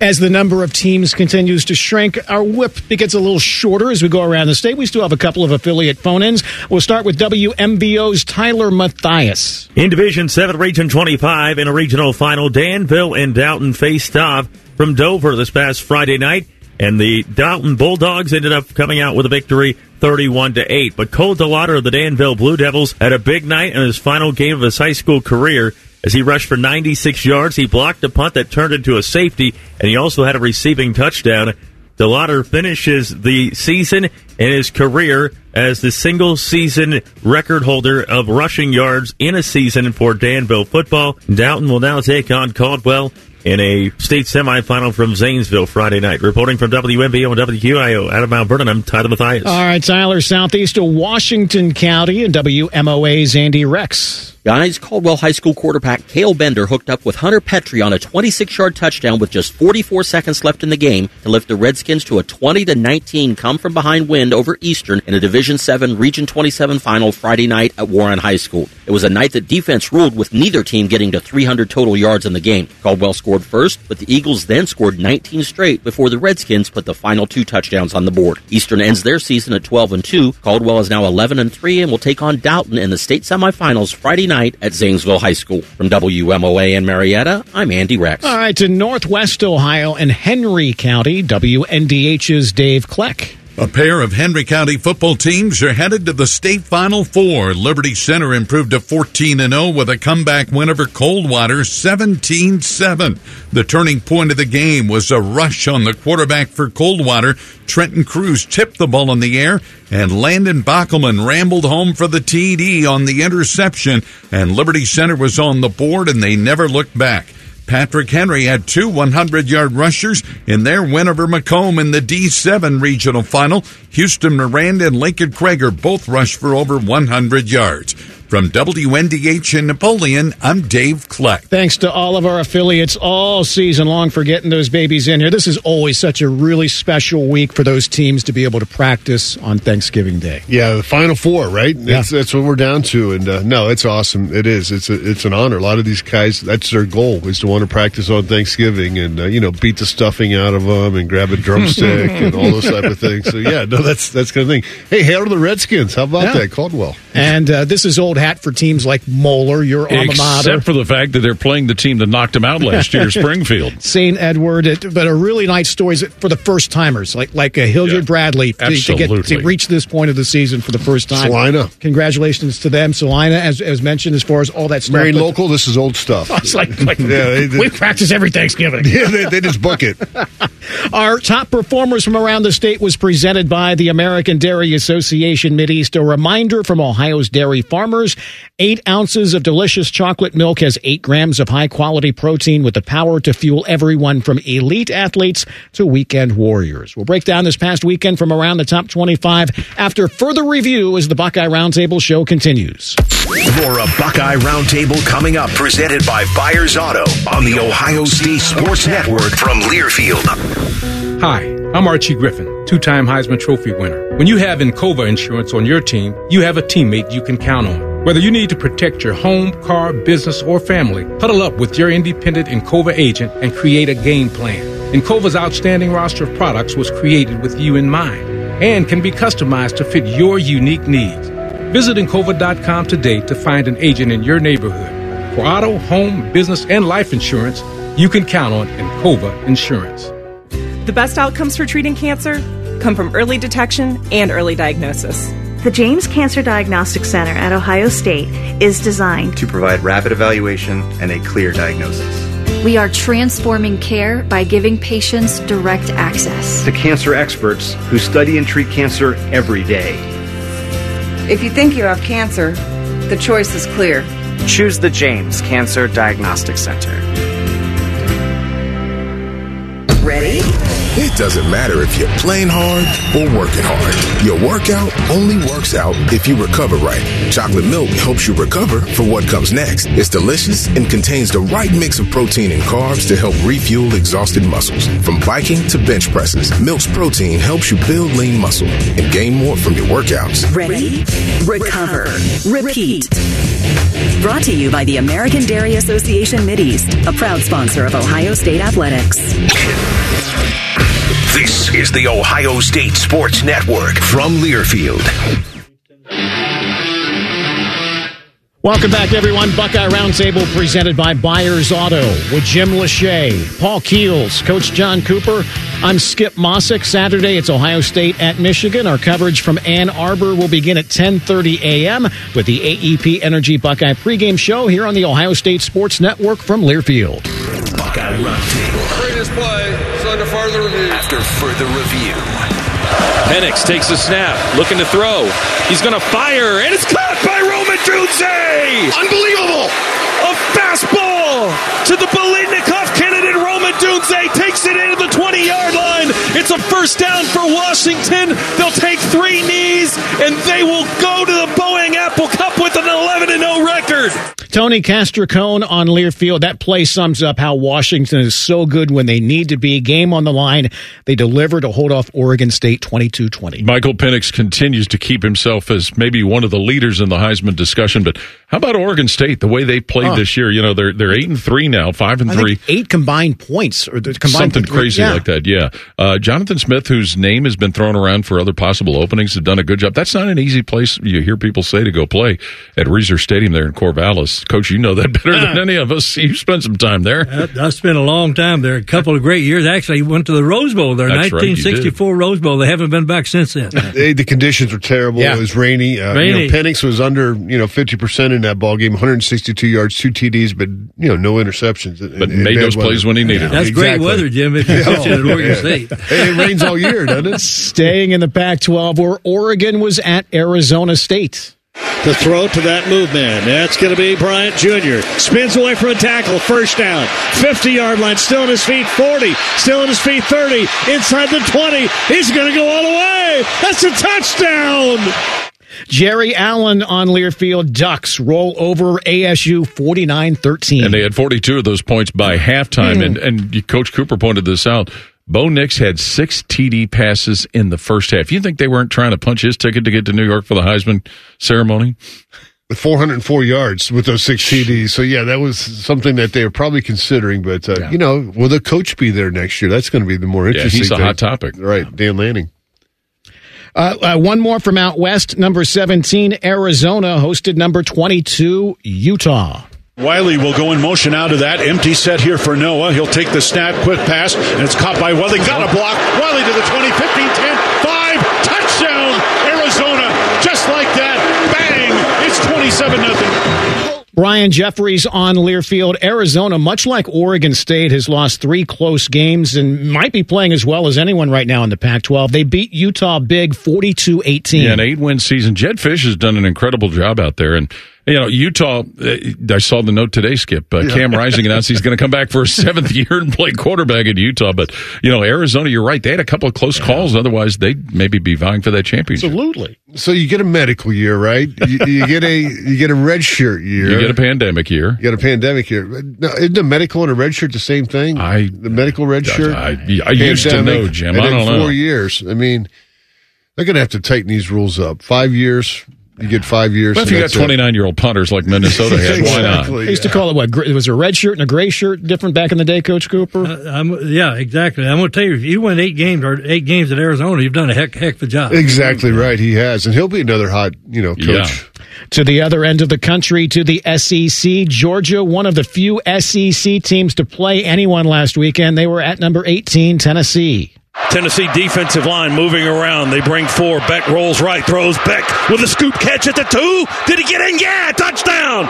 As the number of teams continues to shrink, our whip gets a little shorter as we go around the state. We still have a couple of affiliate phone ins. We'll start with WMVO's Tyler Matthias. In Division 7, Region 25, in a regional final, Danville and Dalton faced off from Dover this past Friday night, and the Dalton Bulldogs ended up coming out with a victory 31 to 8. But Cole DeLauder of the Danville Blue Devils had a big night in his final game of his high school career as he rushed for 96 yards. He blocked a punt that turned into a safety, and he also had a receiving touchdown. DeLauder finishes the season in his career as the single season record holder of rushing yards in a season for Danville football. Dalton will now take on Caldwell in a state semifinal from Zanesville Friday night. Reporting from WMVO and WQIO out of Mount Vernon, I'm Tyler Mathias. All right, Tyler, southeast of Washington County and WMOA's Andy Rex. Guys, Caldwell High School quarterback Cale Bender hooked up with Hunter Petrie on a 26-yard touchdown with just 44 seconds left in the game to lift the Redskins to a 20 19 come from behind win over Eastern in a Division 7 Region 27 final Friday night at Warren High School. It was a night that defense ruled with neither team getting to 300 total yards in the game. Caldwell scored first, but the Eagles then scored 19 straight before the Redskins put the final two touchdowns on the board. Eastern ends their season at 12 and 2. Caldwell is now 11 and 3 and will take on Dalton in the state semifinals Friday night at Zanesville High School. From WMOA in Marietta, I'm Andy Rex. All right, to Northwest Ohio and Henry County, WNDH's Dave Kleck. A pair of Henry County football teams are headed to the state final four. Liberty Center improved to 14 and 0 with a comeback win over Coldwater 17-7. The turning point of the game was a rush on the quarterback for Coldwater. Trenton Cruz tipped the ball in the air and Landon Bockelman rambled home for the TD on the interception and Liberty Center was on the board and they never looked back. Patrick Henry had two 100 yard rushers in their win over McComb in the D7 regional final. Houston Miranda and Lincoln Crager both rushed for over 100 yards. From WNDH in Napoleon, I'm Dave Kleck. Thanks to all of our affiliates all season long for getting those babies in here. This is always such a really special week for those teams to be able to practice on Thanksgiving Day. Yeah, the Final Four, right? Yeah. That's, that's what we're down to. And uh, no, it's awesome. It is. It's a, it's an honor. A lot of these guys, that's their goal is to want to practice on Thanksgiving and uh, you know beat the stuffing out of them and grab a drumstick and all those type of things. So yeah, no, that's that's kind of thing. Hey, hail to the Redskins! How about Yeah. that, Caldwell? And uh, this is old hat for teams like Moeller, your alma mater. Except for the fact that they're playing the team that knocked them out last year, Springfield. St. Edward, it- but a really nice stories for the first timers, like like a Hilliard Bradley to, to get to reach this point of the season for the first time. Celina. congratulations to them, Celina, as as mentioned, as far as all that stuff. Marion Local. This is old stuff. It's like, like Yeah, they- they- we practice every Thanksgiving. Yeah, they, they just book it. Our top performers from around the state was presented by the American Dairy Association Mideast. A reminder from Ohio's dairy farmers eight ounces of delicious chocolate milk has eight grams of high quality protein with the power to fuel everyone from elite athletes to weekend warriors. We'll break down this past weekend from around the top 25 after further review as the Buckeye Roundtable show continues. More a Buckeye Roundtable coming up, presented by Byers Auto on the Ohio State Sports Network from Learfield. Hi, I'm Archie Griffin, two time Heisman Trophy winner. When you have Encova insurance on your team, you have a teammate you can count on. Whether you need to protect your home, car, business, or family, huddle up with your independent Encova agent and create a game plan. Encova's outstanding roster of products was created with you in mind and can be customized to fit your unique needs. Visit Encova.com today to find an agent in your neighborhood. For auto, home, business, and life insurance, you can count on Encova Insurance. The best outcomes for treating cancer come from early detection and early diagnosis. The James Cancer Diagnostic Center at Ohio State is designed to provide rapid evaluation and a clear diagnosis. We are transforming care by giving patients direct access. To cancer experts who study and treat cancer every day. If you think you have cancer, the choice is clear. Choose the James Cancer Diagnostic Center. Ready? It doesn't matter if you're playing hard or working hard. Your workout only works out if you recover right. Chocolate milk helps you recover for what comes next. It's delicious and contains the right mix of protein and carbs to help refuel exhausted muscles. From biking to bench presses, Milk's protein helps you build lean muscle and gain more from your workouts. Ready? Recover. Repeat. Brought to you by the American Dairy Association Mideast, a proud sponsor of Ohio State Athletics. This is the Ohio State Sports Network from Learfield. Welcome back, everyone. Buckeye Roundtable presented by Byers Auto with Jim Lachey, Paul Keels, Coach John Cooper. I'm Skip Mosic. Saturday, it's Ohio State at Michigan. Our coverage from Ann Arbor will begin at 10:30 a.m. with the AEP Energy Buckeye pregame show here on the Ohio State Sports Network from Learfield. Buckeye Roundtable. Greatest play is under further review. After further review. Penix takes a snap, looking to throw. He's going to fire, and it's caught by Rome Odunze! Unbelievable! A fastball to the Biletnikoff candidate. Rome Odunze takes it into the 20 yard line. It's a first down for Washington. They'll take three knees, and they will go to the Boeing Apple Cup with an 11 0 record. Tony Castricone on Learfield. That play sums up how Washington is so good when they need to be. Game on the line. They deliver to hold off Oregon State 22 20. Michael Penix continues to keep himself as maybe one of the leaders in the Heisman discussion. But how about Oregon State? The way they played Huh. this year, you know, they're they're eight and three now, five and I three. eight combined points or combined Something crazy yeah. like that, yeah. Uh, Jonathan Smith, whose name has been thrown around for other possible openings, have done a good job. That's not an easy place you hear people say to go play at Reser Stadium there in Corvallis. Phoenix. Coach, you know that better than any of us. You spent some time there. I, I spent a long time there, a couple of great years. Actually, went to the Rose Bowl there, That's right, 1964 Rose Bowl. They haven't been back since then. They, the conditions were terrible. Yeah. It was rainy. Uh, Rainy. You know, Penix was under you know fifty percent in that ball game, 162 yards, two TDs, but you know no interceptions. But made those plays when he needed them. That's great weather, Jim, if you're pitching at Oregon State. Hey, it rains all year, doesn't it? Staying in the Pac 12, where Oregon was at Arizona State. The throw to that movement. That's going to be Bryant Jr. Spins away from a tackle. First down. 50 yard line. Still on his feet. 40. Still on his feet. 30. Inside the 20. He's going to go all the way. That's a touchdown. Jerry Allen on Learfield. Ducks roll over ASU 49 13. And they had 42 of those points by halftime. Hmm. And, and Coach Cooper pointed this out. Bo Nix had six TD passes in the first half. You think they weren't trying to punch his ticket to get to New York for the Heisman ceremony? With 404 yards with those six TDs. So yeah, that was something that they were probably considering. But uh, you know, will the coach be there next year? That's going to be the more Yeah, interesting. he's a thing. hot topic. right? Dan Lanning. Uh, uh, one more from out west. Number 17, Arizona hosted number 22, Utah. Wiley will go in motion out of that. Empty set here for Noah. He'll take the snap, quick pass, and it's caught by Wiley. Got a block. Wiley to the 20, 15, 10, 5. Touchdown, Arizona. Just like that. Bang. It's 27 nothing. Brian Jeffries on Learfield. Arizona, much like Oregon State, has lost three close games and might be playing as well as anyone right now in the Pac 12. They beat Utah big 42 18. Yeah, an eight win season. Jedd Fisch has done an incredible job out there. And, you know, Utah, uh, I saw the note today, Skip. Uh, Cam Rising announced he's going to come back for a seventh year and play quarterback at Utah. But, you know, Arizona, you're right. They had a couple of close calls. Otherwise, they'd maybe be vying for that championship. Absolutely. So you get a medical year, right? You, you get a you get a red shirt year. You get a pandemic year. You get a pandemic year. Now, isn't the medical and a red shirt the same thing? I the medical red shirt. I, I used to know, Jim. I don't know. Four years. I mean, they're going to have to tighten these rules up. Five years. You get five years. Well, if you got 29 year old punters like Minnesota had, why not? Exactly, They used to call it what? gr- Was a red shirt and a gray shirt different back in the day, Coach Cooper? Uh, I'm, yeah, exactly. I'm going to tell you, if you win eight games or eight games at Arizona, you've done a heck, heck of a job. Exactly right. He has, and he'll be another hot, you know, coach. Yeah. To the other end of the country, to the SEC, Georgia, one of the few SEC teams to play anyone last weekend. They were at number 18, Tennessee. Tennessee defensive line moving around. They bring four. Beck rolls right, throws Beck with a scoop catch at the two. Did he get in? Yeah, touchdown.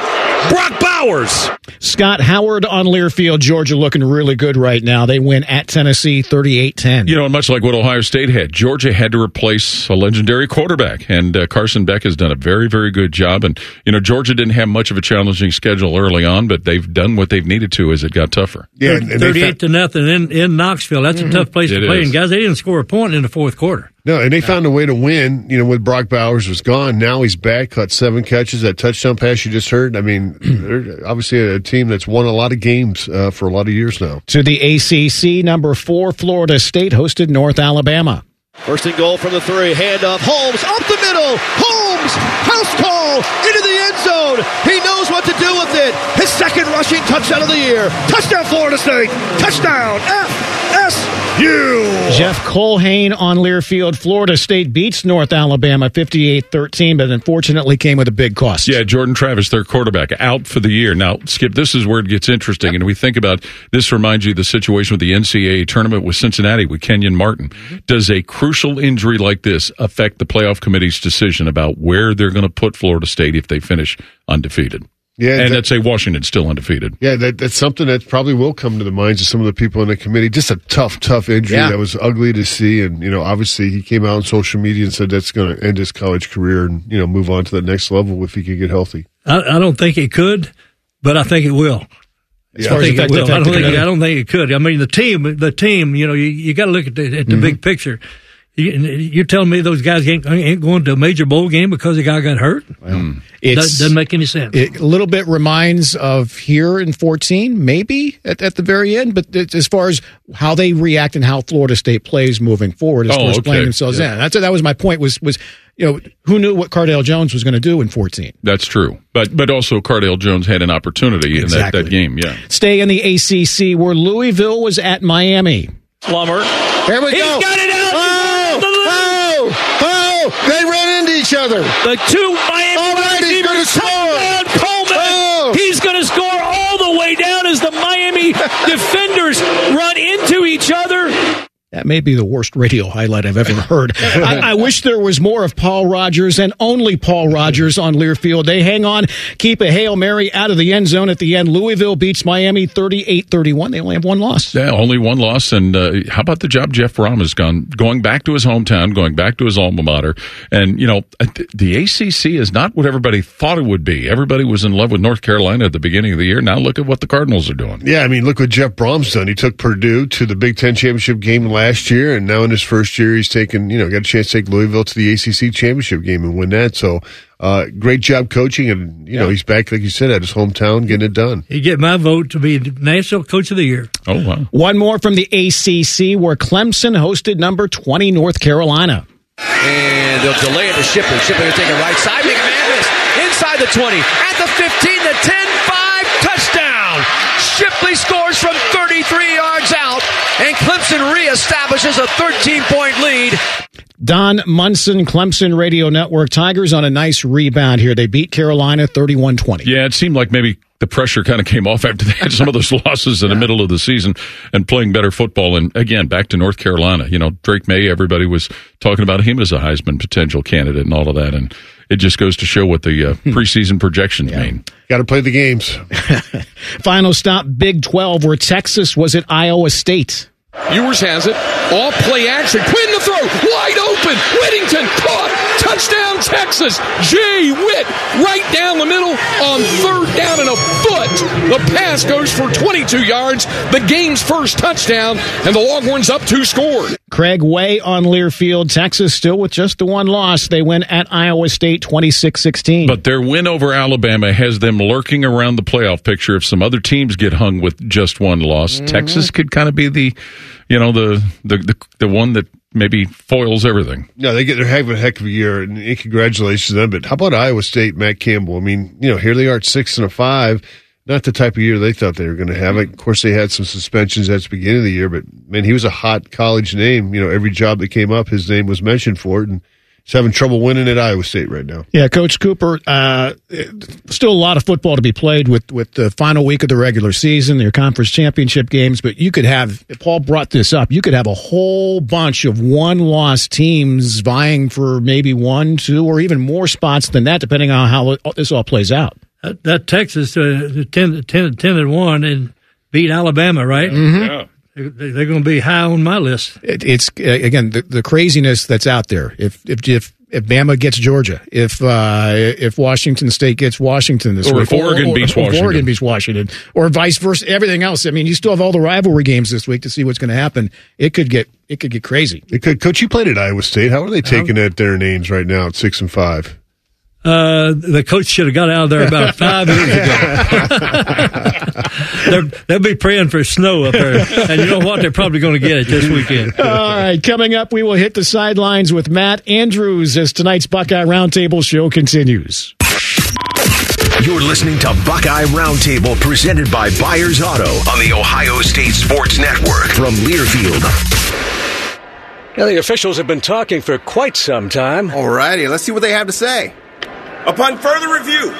Brock Bowers. Scott Howard on Learfield, Georgia, looking really good right now. They win at Tennessee 38 10. You know, much like what Ohio State had, Georgia had to replace a legendary quarterback, and uh, Carson Beck has done a very, very good job. And you know, Georgia didn't have much of a challenging schedule early on, but they've done what they've needed to as it got tougher. Yeah, and, and 38 to nothing in, in Knoxville. That's a tough place It to play. is. And guys, they didn't score a point in the fourth quarter. no, and they found a way to win. You know, with Brock Bowers was gone, now he's back. Caught seven catches. That touchdown pass you just heard. I mean, they're obviously a team that's won a lot of games uh, for a lot of years now. To the ACC, number four, Florida State hosted North Alabama. First and goal from the three. Handoff. Holmes up the middle. Holmes. House call into the end zone. He knows what to do with it. His second rushing touchdown of the year. Touchdown, Florida State. Touchdown. FSU. Jeff Colhane on Learfield, Florida State beats North Alabama 58 13, but unfortunately came with a big cost. Yeah, Jordan Travis, their quarterback, out for the year. Now, Skip, this is where it gets interesting. And we think about this reminds you of the situation with the NCAA tournament with Cincinnati with Kenyon Martin. Does a crucial injury like this affect the playoff committee's decision about where they're going to put Florida State if they finish undefeated? Yeah, and that- let's say Washington's still undefeated. Yeah, that, that's something that probably will come to the minds of some of the people in the committee. Just a tough, tough injury Yeah. that was ugly to see. And, you know, obviously he came out on social media and said that's going to end his college career and, you know, move on to the next level if he could get healthy. I, I don't think it could, but I think it will. As I think it will. I don't think. committee. I don't think it could. I mean, the team, the team. You know, you, you got to look at the, at the mm-hmm. big picture. You, you're telling me those guys ain't, ain't going to a major bowl game because the guy got hurt? Hmm. It's- Does, doesn't make any sense. It a little bit reminds of here in 14, maybe at, at the very end, but it, as far as how they react and how Florida State plays moving forward, as Oh, far as okay. playing themselves Yeah. in. That's that was my point. Was was you know who knew what Cardale Jones was going to do in 14? That's true. But but also Cardale Jones had an opportunity in that, Exactly. that game. Yeah. Stay in the ACC where Louisville was at Miami. Plummer. Here we He's go. They ran into each other. The two Miami all right, he's going to score. Coleman. Oh. He's going to score all the way down as the Miami defenders run into each other. That may be the worst radio highlight I've ever heard. I, I, wish there was more of Paul Rogers and only Paul Rogers on Learfield. They hang on, keep a Hail Mary out of the end zone at the end. Louisville beats Miami 38 31. They only have one loss. Yeah, only one loss. And uh, how about the job Jeff Brohm has gone, going back to his hometown, going back to his alma mater? And, you know, the ACC is not what everybody thought it would be. Everybody was in love with North Carolina at the beginning of the year. Now look at what the Cardinals are doing. Yeah, I mean, look what Jeff Brohm's done. He took Purdue to the Big Ten championship game last last year, and now in his first year, he's taken you know got a chance to take Louisville to the ACC championship game and win that. So, uh, great job coaching, and you yeah. know he's back like you said at his hometown, getting it done. He get my vote to be national coach of the year. Oh wow! One more from the ACC, where Clemson hosted number twenty North Carolina. And they'll delay it to Shipley. Shipley will take it right side, make a man miss. Inside the 20, at the 15, the 10, 5, touchdown. Shipley scores from 33 yards out, and Clemson reestablishes a 13 point lead. Don Munson, Clemson Radio Network. Tigers on a nice rebound here. They beat Carolina 31 20. Yeah, it seemed like maybe the pressure kind of came off after they had some of those losses in the middle of the season and playing better football. And again, back to North Carolina. You know, Drake Maye, everybody was talking about him as a Heisman potential candidate and all of that. And it just goes to show what the uh, hmm. preseason projections yeah. mean. Got to play the games. Final stop, Big 12, where Texas was at Iowa State. Ewers has it. All play action. Quinn the throw. Wide open. Whittington caught. Touchdown Texas. Jay Witt right down the middle on third down and a foot. The pass goes for 22 yards. The game's first touchdown, and the Longhorns up two scored. Craig Way on Learfield. Texas still with just the one loss. They win at Iowa State 26 16. But their win over Alabama has them lurking around the playoff picture. If some other teams get hung with just one loss, mm-hmm. Texas could kind of be the, you know, the, the, the, the one that maybe foils everything. Yeah, they get their heck of a heck of a year, and congratulations to them. But how about Iowa State, Matt Campbell? I mean, you know, here they are at six and a five. Not the type of year they thought they were going to have. Of course, they had some suspensions at the beginning of the year, but man, he was a hot college name. You know, every job that came up, his name was mentioned for it, and He's having trouble winning at Iowa State right now. Yeah, Coach Cooper. Uh, still a lot of football to be played with with the final week of the regular season, your conference championship games. But you could have. Paul brought this up. You could have a whole bunch of one loss teams vying for maybe one, two, or even more spots than that, depending on how this all plays out. That, that Texas uh, 10, 10, 10 and one and beat Alabama, right? Mm-hmm. Yeah. They're going to be high on my list. It, it's again the, the craziness that's out there. If if if if Bama gets Georgia, if uh, if Washington State gets Washington this or week, if Oregon or, beats or, Washington, Oregon beats Washington, or vice versa, everything else. I mean, you still have all the rivalry games this week to see what's going to happen. It could get it could get crazy. It could. Coach, you played at Iowa State. How are they taking at their names right now at six and five? Uh, the coach should have got out of there about five years ago. they'll be praying for snow up there. And you know what? They're probably going to get it this weekend. All right. Coming up, we will hit the sidelines with Matt Andrews as tonight's Buckeye Roundtable show continues. You're listening to Buckeye Roundtable presented by Byers Auto on the Ohio State Sports Network from Learfield. Yeah, the officials have been talking for quite some time. All righty, let's see what they have to say. Upon further review,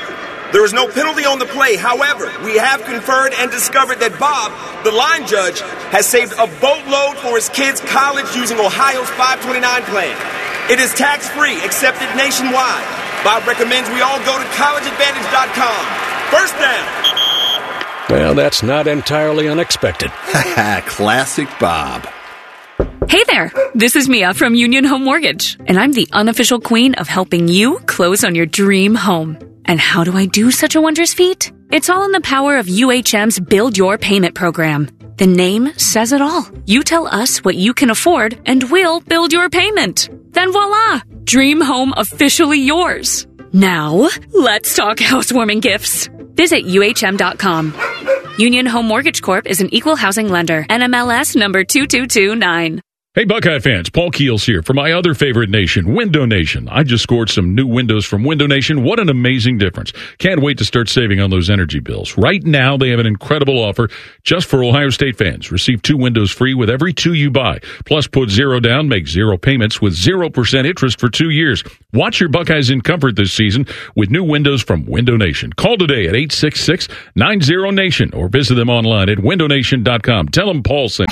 there is no penalty on the play. However, we have conferred and discovered that Bob, the line judge, has saved a boatload for his kids' college using Ohio's 529 plan. It is tax free, accepted nationwide. Bob recommends we all go to collegeadvantage.com. First down. Well, that's not entirely unexpected. Classic Bob. Hey there, this is Mia from Union Home Mortgage, and I'm the unofficial queen of helping you close on your dream home. And how do I do such a wondrous feat? It's all in the power of UHM's Build Your Payment program. The name says it all. You tell us what you can afford, and we'll build your payment. Then voila! Dream home officially yours. Now, let's talk housewarming gifts. Visit UHM.com. Union Home Mortgage Corp is an equal housing lender. NMLS number 2229. Hey, Buckeye fans, Paul Keels here for my other favorite nation, Window Nation. I just scored some new windows from Window Nation. What an amazing difference. Can't wait to start saving on those energy bills. Right now, they have an incredible offer just for Ohio State fans. Receive two windows free with every two you buy. Plus, put zero down, make zero payments with 0% interest for two years. Watch your Buckeyes in comfort this season with new windows from Window Nation. Call today at 866-90-NATION or visit them online at windownation.com. Tell them Paul sent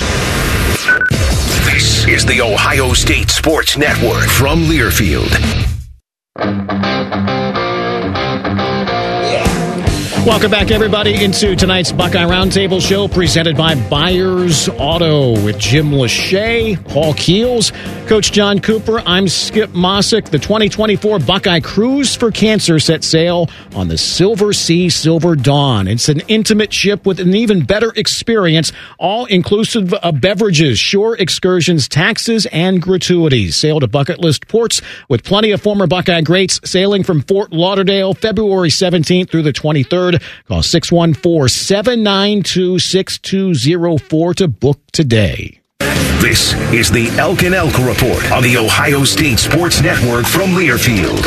Is the Ohio State Sports Network from Learfield. Welcome back, everybody, into tonight's Buckeye Roundtable show presented by Byers Auto with Jim Lachey, Paul Keels, Coach John Cooper. I'm Skip Mosic. The 2024 Buckeye Cruise for Cancer set sail on the Silversea Silver Dawn. It's an intimate ship with an even better experience, all inclusive of beverages, shore excursions, taxes, and gratuities. Sail to bucket list ports with plenty of former Buckeye greats sailing from Fort Lauderdale February 17th through the 23rd. Call 614 792 6204 to book today. This is the Elk and Elk Report on the Ohio State Sports Network from Learfield.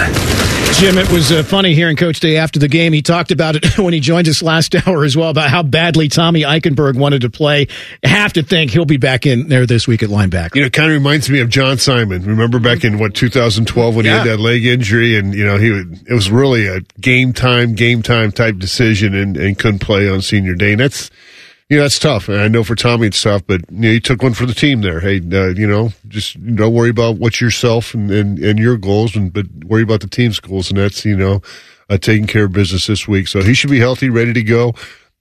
Jim, it was uh, funny hearing Coach Day after the game. He talked about it when he joined us last hour as well about how badly Tommy Eichenberg wanted to play. I have to think he'll be back in there this week at linebacker. You know, it kind of reminds me of John Simon. Remember back in what 2012 when Yeah. he had that leg injury, and you know he would, it was really a game time, game time type decision, and, and couldn't play on senior day. And that's know that's tough. I know for Tommy it's tough, but you know he took one for the team there. Hey, uh, you know, just don't worry about what's yourself and, and and your goals, and but worry about the team's goals, and that's you know uh, taking care of business this week. So he should be healthy, ready to go.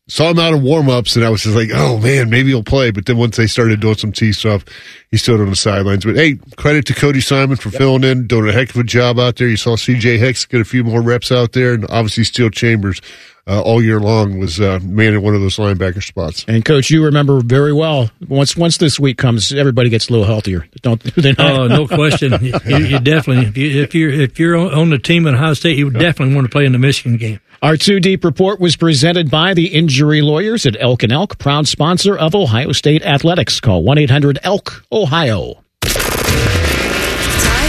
Saw him out of warm ups, and I was just like, oh man, maybe he'll play. But then once they started doing some T stuff, he stood on the sidelines. But hey, credit to Cody Simon for filling in, doing a heck of a job out there. You saw CJ Hicks get a few more reps out there, and obviously Steele Chambers uh, all year long was uh, manning one of those linebacker spots. And Coach, you remember very well. Once once this week comes, everybody gets a little healthier. Don't they? Not? Oh, no question. you, you definitely, if, you, if you're if you're on on the team at Ohio State, you definitely want to play in the Michigan game. Our two deep report was presented by the injury lawyers at Elk and Elk, proud sponsor of Ohio State athletics. Call one eight hundred Elk Ohio.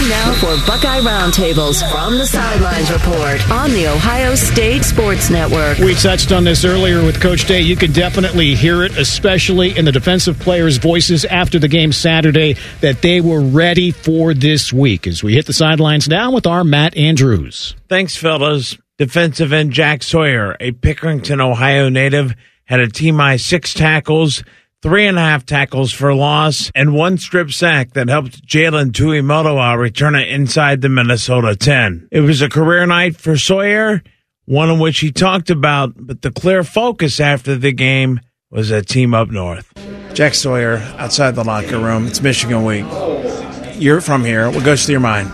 Time now for Buckeye Roundtables from the Sidelines Report on the Ohio State Sports Network. We touched on this earlier with Coach Day. You could definitely hear it, especially in the defensive players' voices after the game Saturday, that they were ready for this week. As we hit the sidelines now with our Matt Andrews. Thanks, fellas. Defensive end Jack Sawyer, a Pickerington, Ohio native, had a team high six tackles, three and a half tackles for loss, and one strip sack that helped Jalen Tuimoloau return it inside the Minnesota 10. It was a career night for Sawyer, one in which he talked about, but the clear focus after the game was a team up north. Jack Sawyer outside the locker room. It's Michigan week. You're from here. What goes through your mind?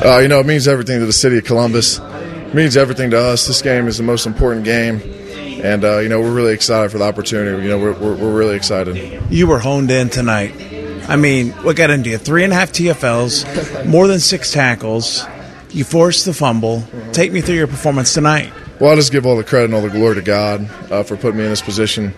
Uh, you know, it means everything to the city of Columbus. It means everything to us. This game is the most important game. And, uh, you know, we're really excited for the opportunity. You know, we're, we're, we're really excited. You were honed in tonight. I mean, what got into you? Three and a half TFLs, more than six tackles. You forced the fumble. Take me through your performance tonight. Well, I just give all the credit and all the glory to God uh, for putting me in this position.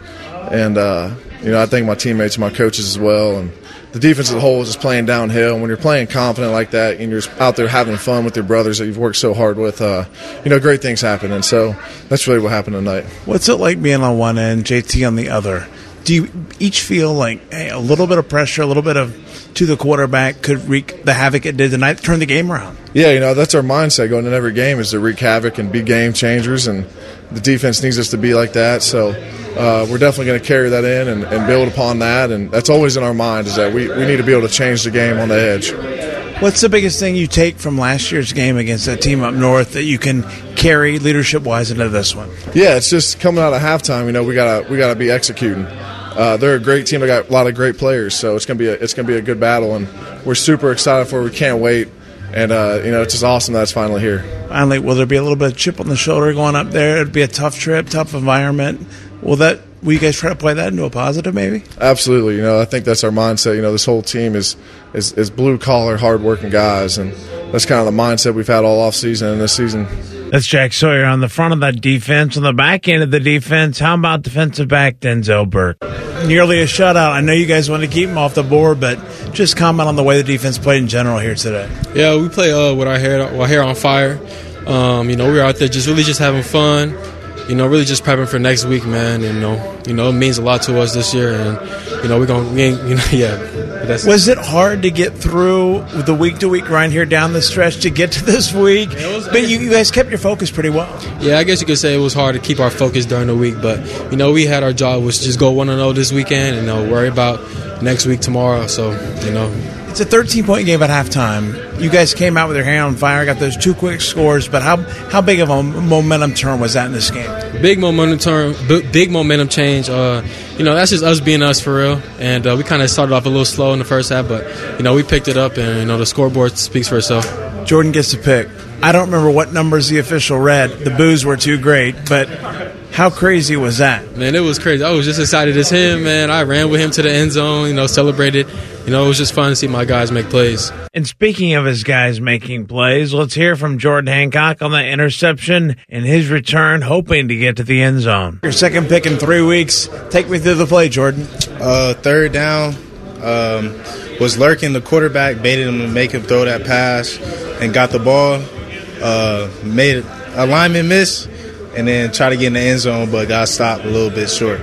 And, uh, you know, I thank my teammates my coaches as well. And the defense as a whole is just playing downhill. And when you're playing confident like that and you're out there having fun with your brothers that you've worked so hard with, uh, you know, great things happen. And so that's really what happened tonight. What's it like being on one end, JT on the other? Do you each feel like hey, a little bit of pressure, a little bit of to the quarterback could wreak the havoc it did tonight, turn the game around? Yeah, you know, that's our mindset going into every game is to wreak havoc and be game changers, and the defense needs us to be like that. So uh, we're definitely going to carry that in and, and build upon that, and that's always in our mind is that we, we need to be able to change the game on the edge. What's the biggest thing you take from last year's game against that team up north that you can carry leadership wise into this one? Yeah, it's just coming out of halftime. You know, we gotta we gotta be executing. Uh, they're a great team. They got a lot of great players, so it's gonna be a, it's gonna be a good battle, and we're super excited for. it. We can't wait, and uh, you know, it's just awesome that it's finally here. Finally, will there be a little bit of chip on the shoulder going up there? It'd be a tough trip, tough environment. Will that Will you guys try to play that into a positive, maybe? Absolutely. You know, I think that's our mindset. You know, this whole team is is, is blue collar, hardworking guys, and that's kind of the mindset we've had all off season and this season. That's Jack Sawyer on the front of that defense. On the back end of the defense, how about defensive back Denzel Burke? Nearly a shutout. I know you guys want to keep him off the board, but just comment on the way the defense played in general here today. Yeah, we play uh, with our hair, our hair on fire. Um, you know, we're out there just really just having fun you know, really just prepping for next week, man. And, you know, you know, it means a lot to us this year, and you know, we're gonna, we ain't, you know, yeah. was it hard to get through the week to week grind here down the stretch to get to this week? Was, but you, you, guys kept your focus pretty well. Yeah, I guess you could say it was hard to keep our focus during the week, but you know, we had our job was just go one and zero this weekend, and you know, worry about next week tomorrow. So, you know, it's a 13 point game at halftime. You guys came out with your hair on fire, got those two quick scores, but how how big of a momentum turn was that in this game? Big momentum turn, big momentum change. Uh, you know, that's just us being us for real. And uh, we kind of started off a little slow in the first half, but you know, we picked it up, and you know, the scoreboard speaks for itself. Jordan gets to pick. I don't remember what numbers the official read. The boos were too great, but how crazy was that? Man, it was crazy. I was just excited as him, man. I ran with him to the end zone, you know, celebrated. You know, it was just fun to see my guys make plays. And speaking of his guys making plays, let's hear from Jordan Hancock on that interception and his return, hoping to get to the end zone. Your second pick in three weeks. Take me through the play, Jordan. Uh, third down. Um, was lurking the quarterback, baited him to make him throw that pass, and got the ball. Uh, made a lineman miss, and then try to get in the end zone, but got stopped a little bit short.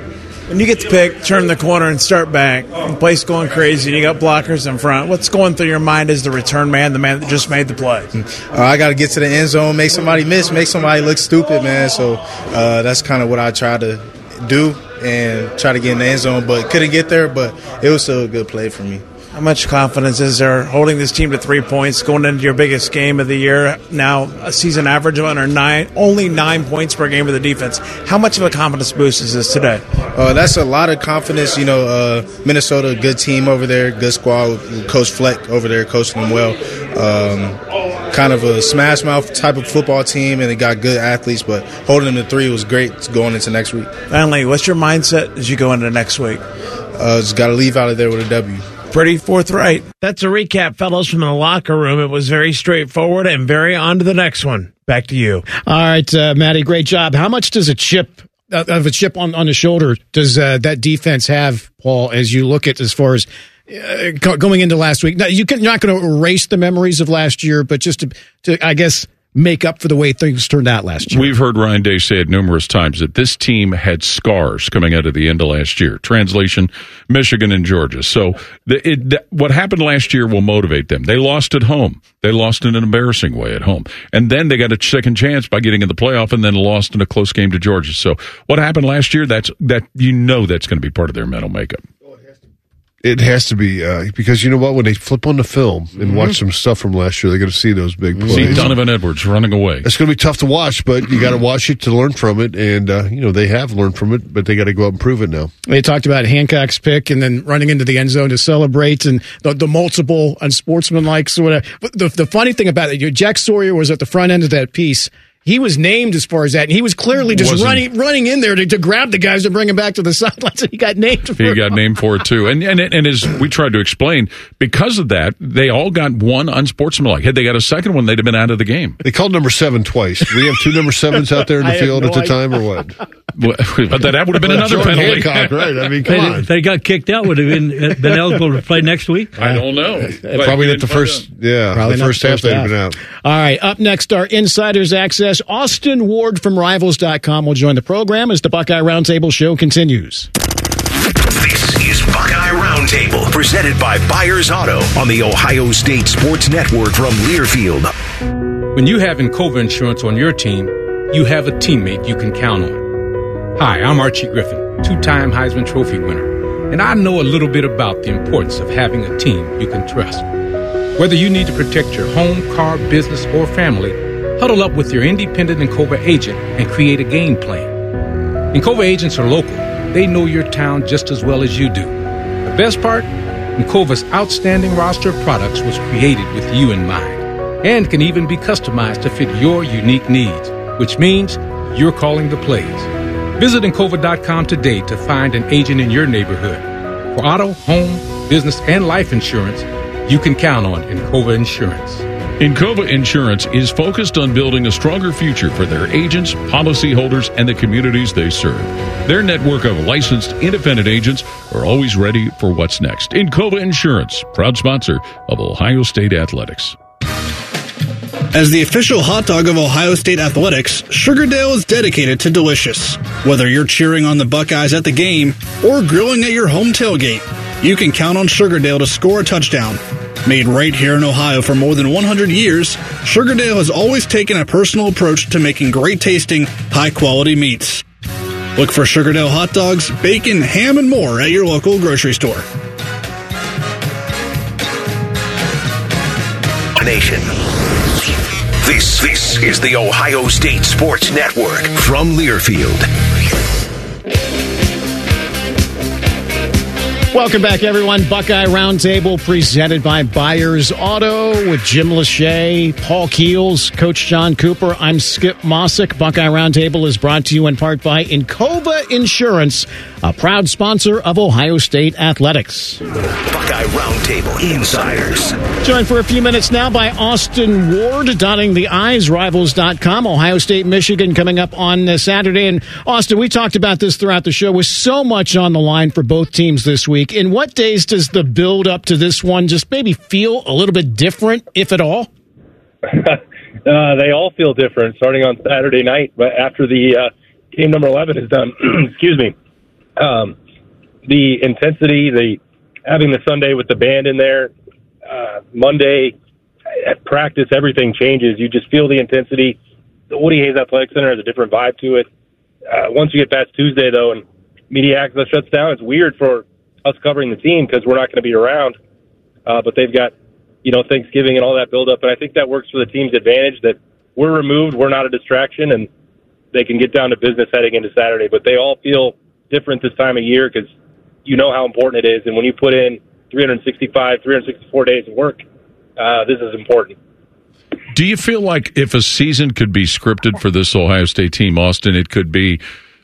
When you get to pick, turn the corner, and start back, the place going crazy, and you got blockers in front. What's going through your mind as the return man, the man that just made the play? Uh, I got to get to the end zone, make somebody miss, make somebody look stupid, man. So uh, that's kind of what I try to do and try to get in the end zone, but couldn't get there. But it was still a good play for me. How much confidence is there holding this team to three points going into your biggest game of the year? Now a season average of under nine, only nine points per game for the defense. How much of a confidence boost is this today? Uh, that's a lot of confidence. You know, uh, Minnesota, good team over there, good squad. Coach Fleck over there coaching them well. Um, kind of a smash mouth type of football team, and they got good athletes. But holding them to three was great going into next week. Finally, what's your mindset as you go into next week? Uh, just got to leave out of there with a W pretty forthright. That's a recap, fellows, from the locker room. It was very straightforward and very on to the next one. Back to you. All right, uh, Maddie, great job. How much does a chip uh, of a chip on, on the shoulder does uh, that defense have, Paul, as you look at as far as uh, going into last week? Now, you can, you're not going to erase the memories of last year, but just to, to I guess, make up for the way things turned out last year. We've heard Ryan Day say it numerous times that this team had scars coming out of the end of last year. Translation: Michigan and Georgia. So the, it, the, what happened last year will motivate them. They lost at home. They lost in an embarrassing way at home, and then they got a second chance by getting in the playoff, and then lost in a close game to Georgia. So what happened last year? That's that you know that's going to be part of their mental makeup. It has to be uh, because you know what? When they flip on the film and mm-hmm. watch some stuff from last year, they're going to see those big plays. See Donovan Edwards running away. It's going to be tough to watch, but you got to watch it to learn from it. And uh, you know they have learned from it, but they got to go out and prove it now. They talked about Hancock's pick and then running into the end zone to celebrate, and the, the multiple unsportsmanlike sort of. The, the funny thing about it, Jack Sawyer was at the front end of that piece he was named as far as that, and he was clearly just Wasn't. running running in there to, to grab the guys to bring him back to the sidelines. he got named. he got named for it too, and and and as we tried to explain, because of that, they all got one unsportsmanlike. Had they got a second one, they'd have been out of the game. They called number seven twice. we have two number sevens out there in the field no at the idea. time, or what? But that would have been another penalty. Hancock, right? I mean, come they, on. They got kicked out, would have been uh, been eligible to play next week. I don't know. Uh, probably not the first. Yeah, probably the first half they'd have been out. All right. Up next, our insiders access. Austin Ward from Rivals.com will join the program as the Buckeye Roundtable show continues. This is Buckeye Roundtable, presented by Byers Auto on the Ohio State Sports Network from Learfield. When you have Encova insurance on your team, you have a teammate you can count on. Hi, I'm Archie Griffin, two time Heisman Trophy winner, and I know a little bit about the importance of having a team you can trust. Whether you need to protect your home, car, business, or family, Huddle up with your independent Encova agent and create a game plan. Encova agents are local. They know your town just as well as you do. The best part? Encova's outstanding roster of products was created with you in mind and can even be customized to fit your unique needs, which means you're calling the plays. Visit Encova.com today to find an agent in your neighborhood. For auto, home, business, and life insurance, you can count on Encova Insurance. Encova Insurance is focused on building a stronger future for their agents, policyholders, and the communities they serve. Their network of licensed independent agents are always ready for what's next. Encova Insurance, proud sponsor of Ohio State Athletics. As the official hot dog of Ohio State Athletics, Sugardale is dedicated to delicious. Whether you're cheering on the Buckeyes at the game or grilling at your home tailgate, you can count on Sugardale to score a touchdown. Made right here in Ohio for more than 100 years, Sugardale has always taken a personal approach to making great tasting, high quality meats. Look for Sugardale hot dogs, bacon, ham, and more at your local grocery store. Nation. This, this is the Ohio State Sports Network from Learfield. Welcome back, everyone. Buckeye Roundtable presented by Byers Auto with Jim Lachey, Paul Keels, Coach John Cooper. I'm Skip Mosic. Buckeye Roundtable is brought to you in part by Encova Insurance, a proud sponsor of Ohio State Athletics. Buckeye Roundtable Insiders. Joined for a few minutes now by Austin Ward, dotting the I's, Rivals.com, Ohio State, Michigan coming up on uh, Saturday. And Austin, we talked about this throughout the show with so much on the line for both teams this week. In what days does the build up to this one just maybe feel a little bit different, if at all? uh, they all feel different starting on Saturday night, but after the uh, game number 11 is done. excuse me. Um, the intensity, the having the Sunday with the band in there, uh, Monday at practice, everything changes. You just feel the intensity. The Woody Hayes Athletic Center has a different vibe to it. Uh, once you get past Tuesday, though, and media access shuts down, it's weird for us covering the team because we're not going to be around. Uh, but they've got, you know, Thanksgiving and all that build up, and I think that works for the team's advantage that we're removed, we're not a distraction, and they can get down to business heading into Saturday. But they all feel different this time of year because you know how important it is, and when you put in 365, 364 days of work, uh, this is important. Do you feel like if a season could be scripted for this Ohio State team, Austin, it could be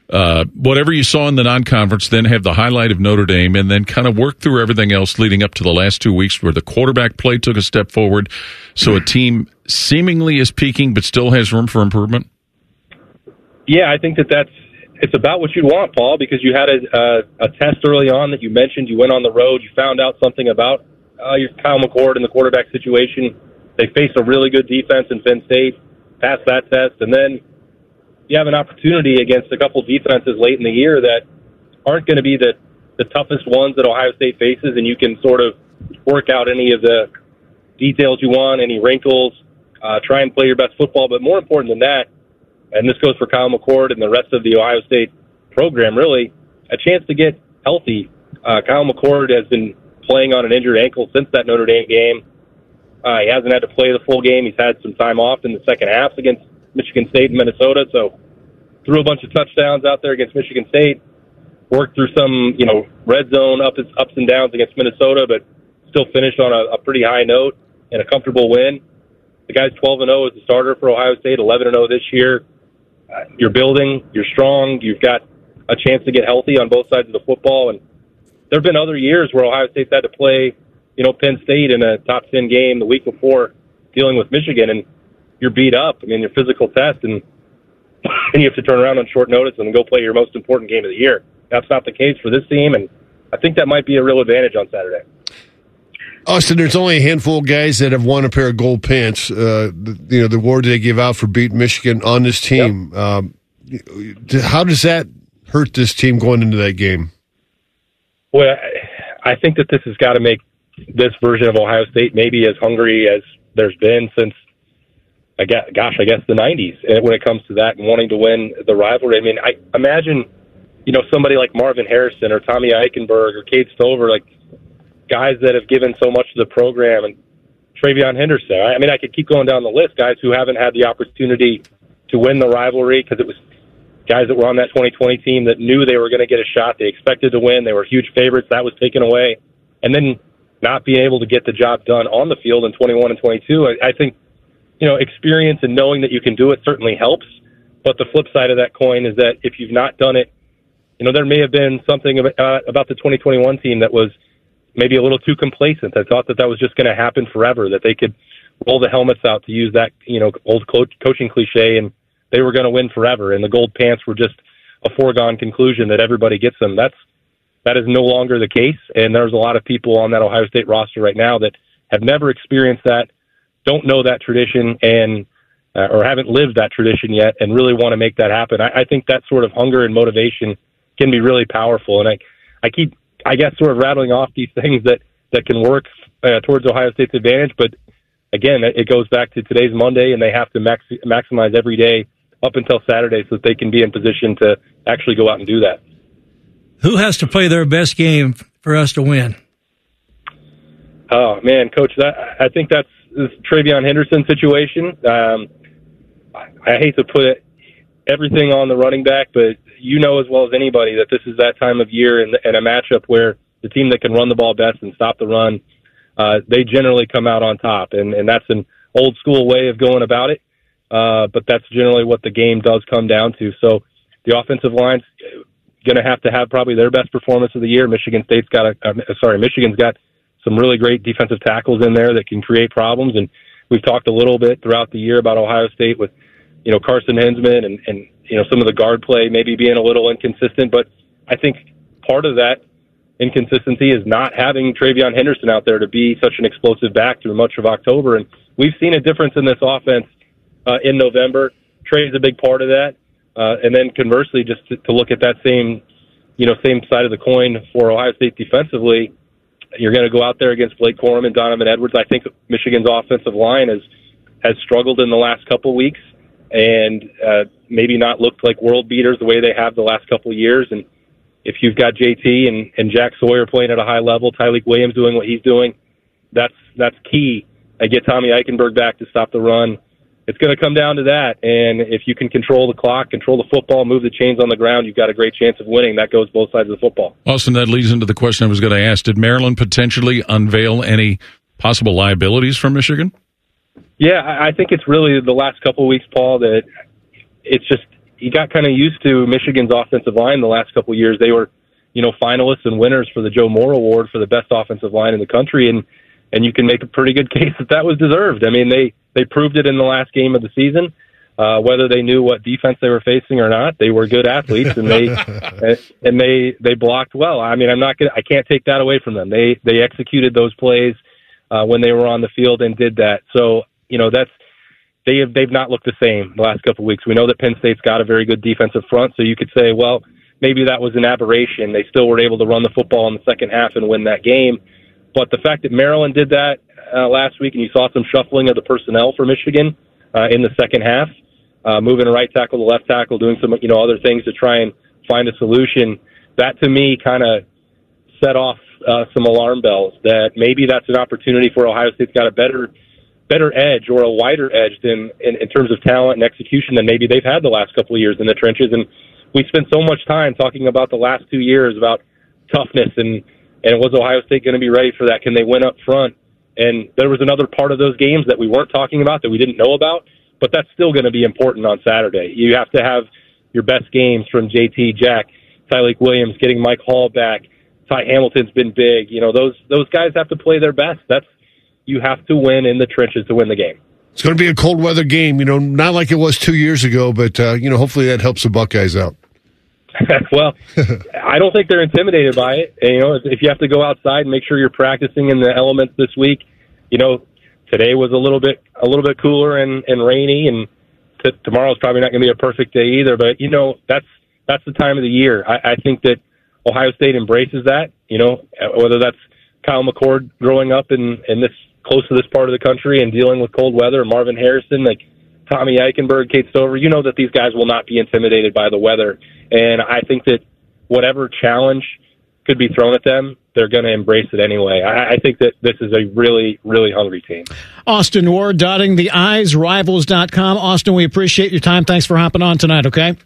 uh, whatever you saw in the non-conference, then have the highlight of Notre Dame, and then kind of work through everything else leading up to the last two weeks where the quarterback play took a step forward. So a team seemingly is peaking, but still has room for improvement. Yeah, I think that that's it's about what you'd want, Paul, because you had a, a, a test early on that you mentioned. You went on the road, you found out something about uh, your Kyle McCord and the quarterback situation. They faced a really good defense in Penn State, passed that test, and then you have an opportunity against a couple defenses late in the year that aren't going to be the the toughest ones that Ohio State faces, and you can sort of work out any of the details you want, any wrinkles, uh, try and play your best football. But more important than that, and this goes for Kyle McCord and the rest of the Ohio State program, really, a chance to get healthy. Uh, Kyle McCord has been playing on an injured ankle since that Notre Dame game. Uh, he hasn't had to play the full game. He's had some time off in the second half against Michigan State and Minnesota. So threw a bunch of touchdowns out there against Michigan State. Worked through some, you know, red zone ups ups and downs against Minnesota, but still finished on a, a pretty high note and a comfortable win. The guy's 12 and 0 as a starter for Ohio State, 11 and 0 this year. Uh, you're building, you're strong, you've got a chance to get healthy on both sides of the football. And there have been other years where Ohio State's had to play, you know, Penn State in a top 10 game the week before dealing with Michigan, and you're beat up. I mean, your physical test, and and you have to turn around on short notice and go play your most important game of the year. That's not the case for this team, and I think that might be a real advantage on Saturday. Austin, there's only a handful of guys that have won a pair of gold pants. Uh, you know, the award they give out for beating Michigan on this team. Yep. Um, how does that hurt this team going into that game? Well, I think that this has got to make this version of Ohio State maybe as hungry as there's been since I guess, gosh, I guess the '90s when it comes to that and wanting to win the rivalry. I mean, I imagine, you know, somebody like Marvin Harrison or Tommy Eichenberg or Cade Stover, like guys that have given so much to the program, and TreVeyon Henderson. I mean, I could keep going down the list, guys who haven't had the opportunity to win the rivalry because it was guys that were on that 2020 team that knew they were going to get a shot. They expected to win. They were huge favorites. That was taken away, and then not being able to get the job done on the field in 21 and 22. I, I think you know, experience and knowing that you can do it certainly helps. But the flip side of that coin is that if you've not done it, you know, there may have been something about, uh, about the 2021 team that was maybe a little too complacent. I thought that that was just going to happen forever, that they could roll the helmets out to use that, you know, old coach, coaching cliche and they were going to win forever. And the gold pants were just a foregone conclusion that everybody gets them. That's, that is no longer the case. And there's a lot of people on that Ohio State roster right now that have never experienced that, don't know that tradition and, uh, or haven't lived that tradition yet and really want to make that happen. I, I think that sort of hunger and motivation can be really powerful. And I, I keep, I guess, sort of rattling off these things that, that can work uh, towards Ohio State's advantage. But again, it goes back to today's Monday and they have to max, maximize every day up until Saturday so that they can be in position to actually go out and do that. Who has to play their best game for us to win? Oh man, coach, that I think that's this TreVeyon Henderson situation. Um, I, I hate to put it, everything on the running back, but you know as well as anybody that this is that time of year and, and a matchup where the team that can run the ball best and stop the run, uh, they generally come out on top, and and that's an old school way of going about it. Uh, but that's generally what the game does come down to. So the offensive line's going to have to have probably their best performance of the year. Michigan State's got a, uh, sorry, Michigan's got some really great defensive tackles in there that can create problems. And we've talked a little bit throughout the year about Ohio State with, you know, Carson Hinzman and, and, you know, some of the guard play maybe being a little inconsistent. But I think part of that inconsistency is not having TreVeyon Henderson out there to be such an explosive back through much of October. And we've seen a difference in this offense uh, in November. Trey's a big part of that. Uh, and then conversely, just to, to look at that same, you know, same side of the coin for Ohio State defensively, you're going to go out there against Blake Corum and Donovan Edwards. I think Michigan's offensive line has has struggled in the last couple weeks and uh, maybe not looked like world beaters the way they have the last couple of years. And if you've got JT and, and Jack Sawyer playing at a high level, Tyleik Williams doing what he's doing, that's that's key. I get Tommy Eichenberg back to stop the run it's going to come down to that. And if you can control the clock, control the football, move the chains on the ground, you've got a great chance of winning. That goes both sides of the football. Austin, that leads into the question I was going to ask. Did Maryland potentially unveil any possible liabilities for Michigan? Yeah, I think it's really the last couple of weeks, Paul, that it's just you got kind of used to Michigan's offensive line the last couple of years. They were, you know, finalists and winners for the Joe Moore Award for the best offensive line in the country, and and you can make a pretty good case that that was deserved. I mean, they they proved it in the last game of the season. Uh, whether they knew what defense they were facing or not, they were good athletes and they and they they blocked well. I mean, I'm not gonna I can't take that away from them. They they executed those plays uh, when they were on the field and did that. So you know that's they have they've not looked the same the last couple of weeks. We know that Penn State's got a very good defensive front, so you could say, well, maybe that was an aberration. They still were able to run the football in the second half and win that game. But the fact that Maryland did that uh, last week, and you saw some shuffling of the personnel for Michigan uh, in the second half, uh, moving a right tackle to left tackle, doing some you know other things to try and find a solution. That to me kind of set off uh, some alarm bells that maybe that's an opportunity for Ohio State's got a better better edge or a wider edge than in, in terms of talent and execution than maybe they've had the last couple of years in the trenches. And we spent so much time talking about the last two years about toughness and and was Ohio State going to be ready for that? Can they win up front? And there was another part of those games that we weren't talking about that we didn't know about, but that's still going to be important on Saturday. You have to have your best games from JT, Jack, Tyleik Williams, getting Mike Hall back. Ty Hamilton's been big. You know, those those guys have to play their best. That's you have to win in the trenches to win the game. It's going to be a cold weather game, you know, not like it was two years ago, but uh, you know, hopefully that helps the Buckeyes out. well, I don't think they're intimidated by it. And, you know, if you have to go outside and make sure you're practicing in the elements this week, you know, today was a little bit a little bit cooler and, and rainy, and t- tomorrow's probably not going to be a perfect day either. But you know, that's that's the time of the year. I, I think that Ohio State embraces that. You know, whether that's Kyle McCord growing up in in this close to this part of the country and dealing with cold weather, Marvin Harrison, like Tommy Eichenberg, Cade Stover, you know that these guys will not be intimidated by the weather. And I think that whatever challenge could be thrown at them, they're going to embrace it anyway. I, I, think that this is a really, really hungry team. Austin Ward, dotting the I's, rivals.com. Austin, we appreciate your time. Thanks for hopping on tonight, okay?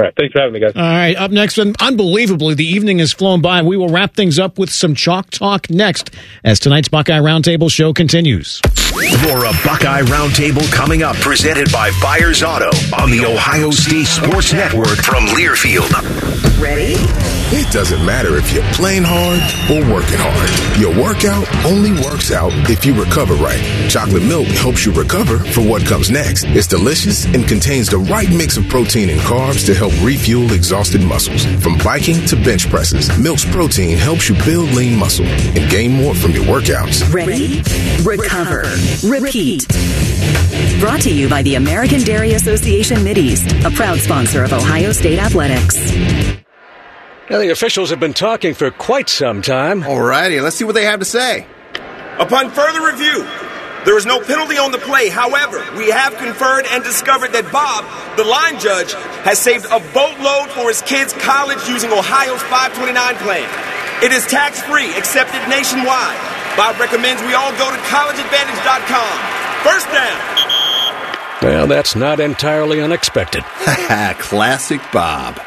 Right. Thanks for having me, guys. All right. Up next, and unbelievably, the evening has flown by. We will wrap things up with some chalk talk next as tonight's Buckeye Roundtable show continues. More of Buckeye Roundtable coming up, presented by Byers Auto on the Ohio State Sports Network from Learfield. Ready? It doesn't matter if you're playing hard or working hard. Your workout only works out if you recover right. Chocolate milk helps you recover for what comes next. It's delicious and contains the right mix of protein and carbs to help refuel exhausted muscles. From biking to bench presses, Milk's protein helps you build lean muscle and gain more from your workouts. Ready? Recover. Repeat. Brought to you by the American Dairy Association Mideast, a proud sponsor of Ohio State Athletics. Now, the officials have been talking for quite some time. Alrighty, let's see what they have to say. Upon further review, there is no penalty on the play. However, we have conferred and discovered that Bob, the line judge, has saved a boatload for his kids' college using Ohio's 529 plan. It is tax free, accepted nationwide. Bob recommends we all go to collegeadvantage.com. First down. Well, that's not entirely unexpected. Classic Bob.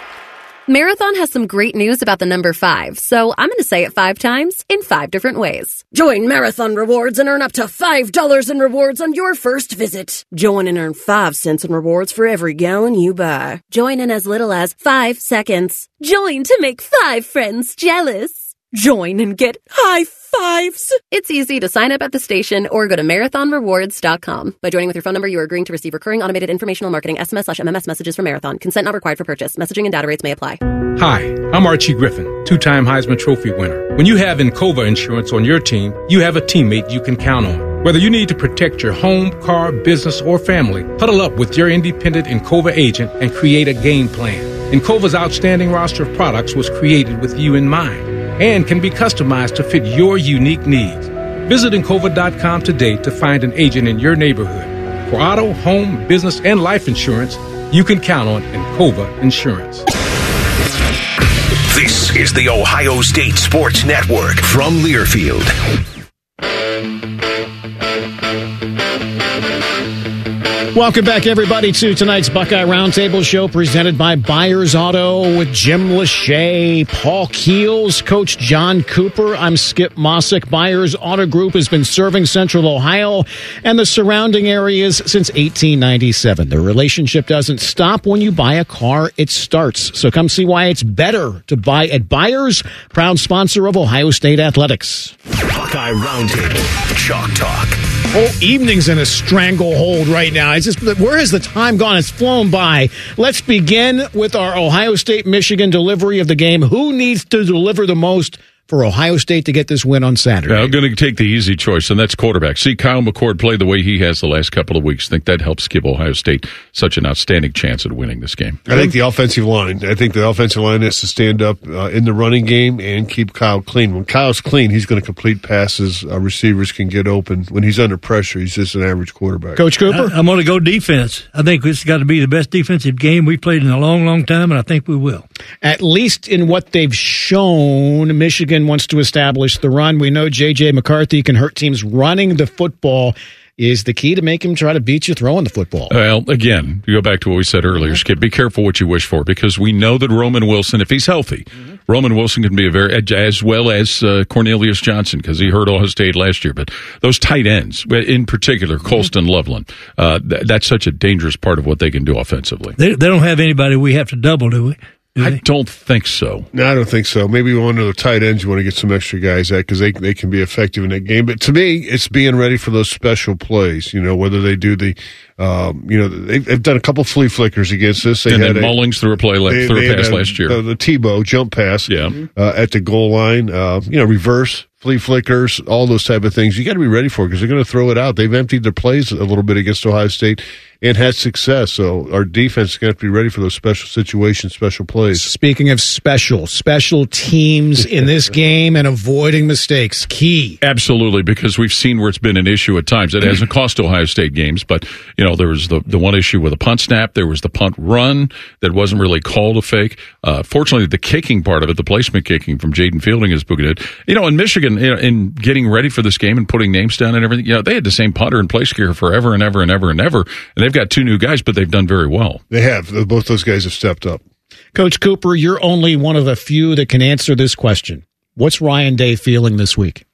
Marathon has some great news about the number five, so I'm going to say it five times in five different ways. Join Marathon Rewards and earn up to $5 in rewards on your first visit. Join and earn 5 cents in rewards for every gallon you buy. Join in as little as five seconds. Join to make five friends jealous. Join and get high fives. It's easy to sign up at the station or go to marathonrewards.com. By joining with your phone number, you are agreeing to receive recurring automated informational marketing SMS slash MMS messages from Marathon. Consent not required for purchase. Messaging and data rates may apply. Hi, I'm Archie Griffin, two time Heisman Trophy winner. When you have Encova insurance on your team, you have a teammate you can count on. Whether you need to protect your home, car, business, or family, huddle up with your independent Encova agent and create a game plan. Encova's outstanding roster of products was created with you in mind and can be customized to fit your unique needs. Visit Encova.com today to find an agent in your neighborhood. For auto, home, business, and life insurance, you can count on Encova Insurance. This is the Ohio State Sports Network from Learfield. Welcome back, everybody, to tonight's Buckeye Roundtable show presented by Byers Auto with Jim Lachey, Paul Keels, Coach John Cooper. I'm Skip Mosic. Byers Auto Group has been serving Central Ohio and the surrounding areas since 1897. The relationship doesn't stop when you buy a car, it starts. So come see why it's better to buy at Buyers, proud sponsor of Ohio State Athletics. Buckeye Roundtable, Chalk Talk. whole evening's in a stranglehold right now. It's where has the time gone? It's flown by. Let's begin with our Ohio State Michigan delivery of the game. Who needs to deliver the most for Ohio State to get this win on Saturday? I'm going to take the easy choice, and that's quarterback. See Kyle McCord play the way he has the last couple of weeks. think that helps give Ohio State such an outstanding chance at winning this game. I think the offensive line. I think the offensive line has to stand up uh, in the running game and keep Kyle clean. When Kyle's clean, he's going to complete passes. Uh, receivers can get open. When he's under pressure, he's just an average quarterback. Coach Cooper, I, am going to go defense. I think this has got to be the best defensive game we've played in a long, long time, and I think we will. At least in what they've shown, Michigan wants to establish the run. We know J.J. McCarthy can hurt teams running the football. Is the key to make him try to beat you throwing the football? Well, again, you go back to what we said earlier, Skip. Be careful what you wish for because we know that Roman Wilson, if he's healthy, mm-hmm. Roman Wilson can be a very as well as uh, Cornelius Johnson because he hurt Ohio State last year. But those tight ends, in particular, Colston mm-hmm. Loveland, uh, th- that's such a dangerous part of what they can do offensively. They, they don't have anybody we have to double, do we? I don't think so. No, I don't think so. Maybe one of the tight ends you want to get some extra guys at because they they can be effective in that game. But to me, it's being ready for those special plays. You know, whether they do the, um, you know, they've, they've, done a couple flea flickers against us. They and then Mullings threw a play they, threw a pass a, last year. The, the Tebow jump pass, yeah, uh, at the goal line. Uh, you know, reverse flea flickers, all those type of things. You got to be ready for because they're going to throw it out. They've emptied their plays a little bit against Ohio State and had success. So our defense is going to have to be ready for those special situations, special plays. Speaking of special, special teams in this game and avoiding mistakes, key. Absolutely, because we've seen where it's been an issue at times. It hasn't cost Ohio State games, but you know there was the the one issue with a punt snap. There was the punt run that wasn't really called a fake. Uh, fortunately, the kicking part of it, the placement kicking from Jayden Fielding, is booted. You know, in Michigan, you know, in getting ready for this game and putting names down and everything, you know, they had the same punter and place kicker forever and ever and ever and ever, and they've they've got two new guys, but they've done very well. They have. Both those guys have stepped up. Coach Cooper, you're only one of a few that can answer this question. What's Ryan Day feeling this week?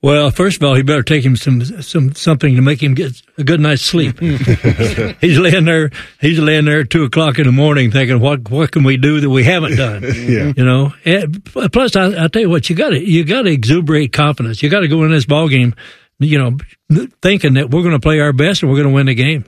Well, first of all, he better take him some some something to make him get a good night's sleep. he's laying there. He's laying there at two o'clock in the morning, thinking, "What what can we do that we haven't done?" yeah. You know. And plus, I, I tell you what, you got to you got to exuberate confidence. You got to go in this ball game, you know, thinking that we're going to play our best and we're going to win the game.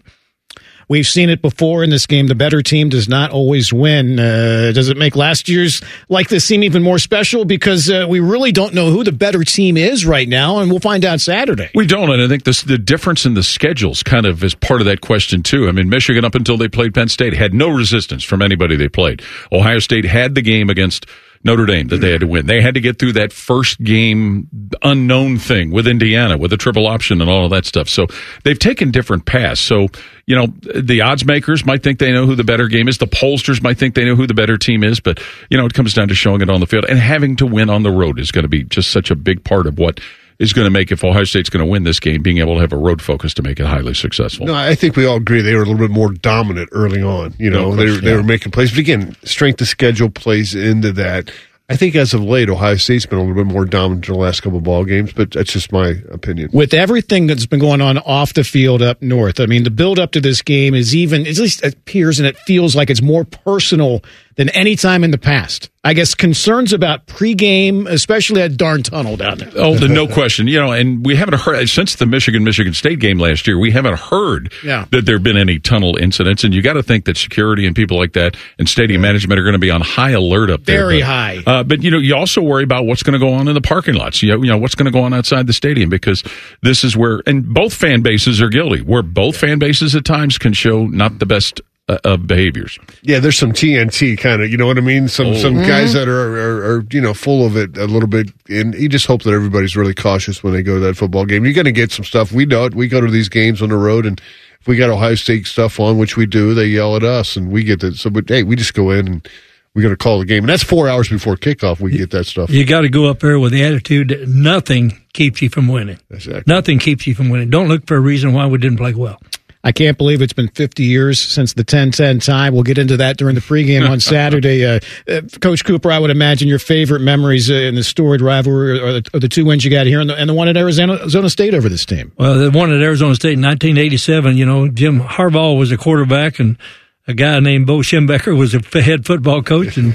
We've seen it before in this game. The better team does not always win. Uh, does it make last year's like this seem even more special? Because uh, we really don't know who the better team is right now, and we'll find out Saturday. We don't, and I think this, the difference in the schedules kind of is part of that question too. I mean, Michigan up until they played Penn State had no resistance from anybody they played. Ohio State had the game against Notre Dame that they had to win. They had to get through that first game unknown thing with Indiana with the triple option and all of that stuff. So they've taken different paths. So, you know, the odds makers might think they know who the better game is. The pollsters might think they know who the better team is. But, you know, it comes down to showing it on the field and having to win on the road is going to be just such a big part of what is going to make if Ohio State's going to win this game, being able to have a road focus to make it highly successful. No, I think we all agree they were a little bit more dominant early on. You know, No they, they were making plays. But again, strength of schedule plays into that. I think as of late, Ohio State's been a little bit more dominant in the last couple of ball games, but that's just my opinion. With everything that's been going on off the field up north, I mean, the build up to this game is even, at least it appears and it feels like it's more personal than any time in the past. I guess concerns about pregame, especially that darn tunnel down there. Oh, the, no question. You know, and we haven't heard since the Michigan Michigan State game last year. We haven't heard Yeah. that there have been any tunnel incidents, and you got to think that security and people like that and stadium management are going to be on high alert up there. Very But, high. Uh, but you know, you also worry about what's going to go on in the parking lots. You know, you know what's going to go on outside the stadium because this is where, and both fan bases are guilty. Where both fan bases at times can show not the best of behaviors. Yeah, there's some TNT kind of, you know what I mean? Some Oh. some guys Mhm. that are, are, are, you know, full of it a little bit. And you just hope that everybody's really cautious when they go to that football game. You're going to get some stuff. We know it. We go to these games on the road, and if we got Ohio State stuff on, which we do, they yell at us, and we get that. So, but hey, we just go in and we're going to call the game. And that's four hours before kickoff. We get that stuff. You got to go up there with the attitude that nothing keeps you from winning. Exactly. Nothing keeps you from winning. Don't look for a reason why we didn't play well. I can't believe it's been 50 years since the 10-10 tie. We'll get into that during the pregame on Saturday. Uh, uh, Coach Cooper, I would imagine your favorite memories uh, in the storied rivalry are the, are the two wins you got here and the, and the one at Arizona, Arizona State over this team. Well, the one at Arizona State in 1987, you know, Jim Harbaugh was a quarterback and a guy named Bo Schembechler was a head football coach and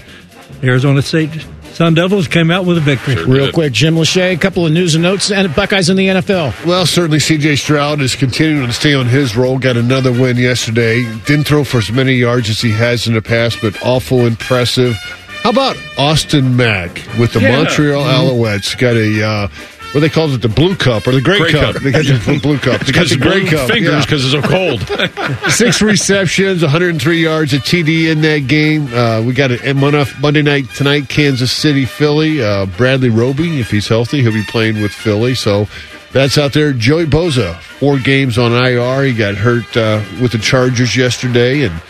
Arizona State Sun Devils came out with a victory. Real quick, Jim Lachey, a couple of news and notes, and Buckeyes in the NFL. Well, certainly CJ Stroud is continuing to stay on his roll. Got another win yesterday. Didn't throw for as many yards as he has in the past, but awful impressive. How about Austin Mack with the Yeah. Montreal Mhm. Alouettes? Got a uh, what they call it, the blue cup or the gray, Gray cup. cup. They got the blue cup. They got the gray cup. fingers yeah. because it's so cold. Six receptions, 103 yards, a TD in that game. Uh, we got it Monday night tonight, Kansas City, Philly. Uh, Bradley Roby, if he's healthy, he'll be playing with Philly. So that's out there. Joey Bosa, four games on IR. He got hurt uh, with the Chargers yesterday, and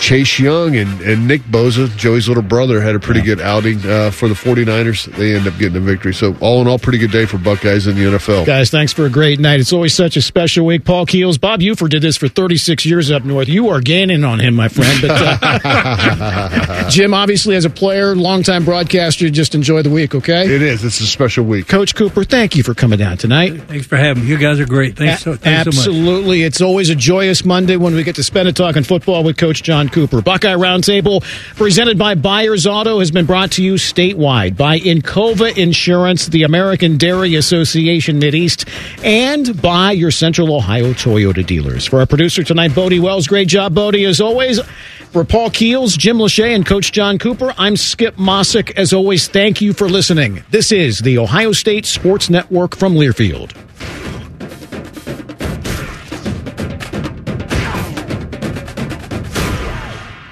Chase Young and, and Nick Bosa, Joey's little brother, had a pretty good outing uh, for the 49ers. They end up getting a victory. So all in all, pretty good day for Buckeyes in the NFL. Guys, thanks for a great night. It's always such a special week. Paul Keels, Bob Ufer did this for 36 years up north. You are gaining on him, my friend. But uh, Jim, obviously, as a player, longtime broadcaster, just enjoy the week, okay? It is. It's a special week. Coach Cooper, thank you for coming down tonight. Thanks for having me. You guys are great. Thanks, so, thanks so much. Absolutely. It's always a joyous Monday when we get to spend it talking football with Coach John Cooper. Buckeye Roundtable, presented by Byers Auto, has been brought to you statewide by Encova Insurance, the American Dairy Association Mideast, and by your Central Ohio Toyota dealers. For our producer tonight, Bodie Wells, great job, Bodie, as always. For Paul Keels, Jim Lachey, and Coach John Cooper, I'm Skip Mosic. As always, thank you for listening. This is the Ohio State Sports Network from Learfield.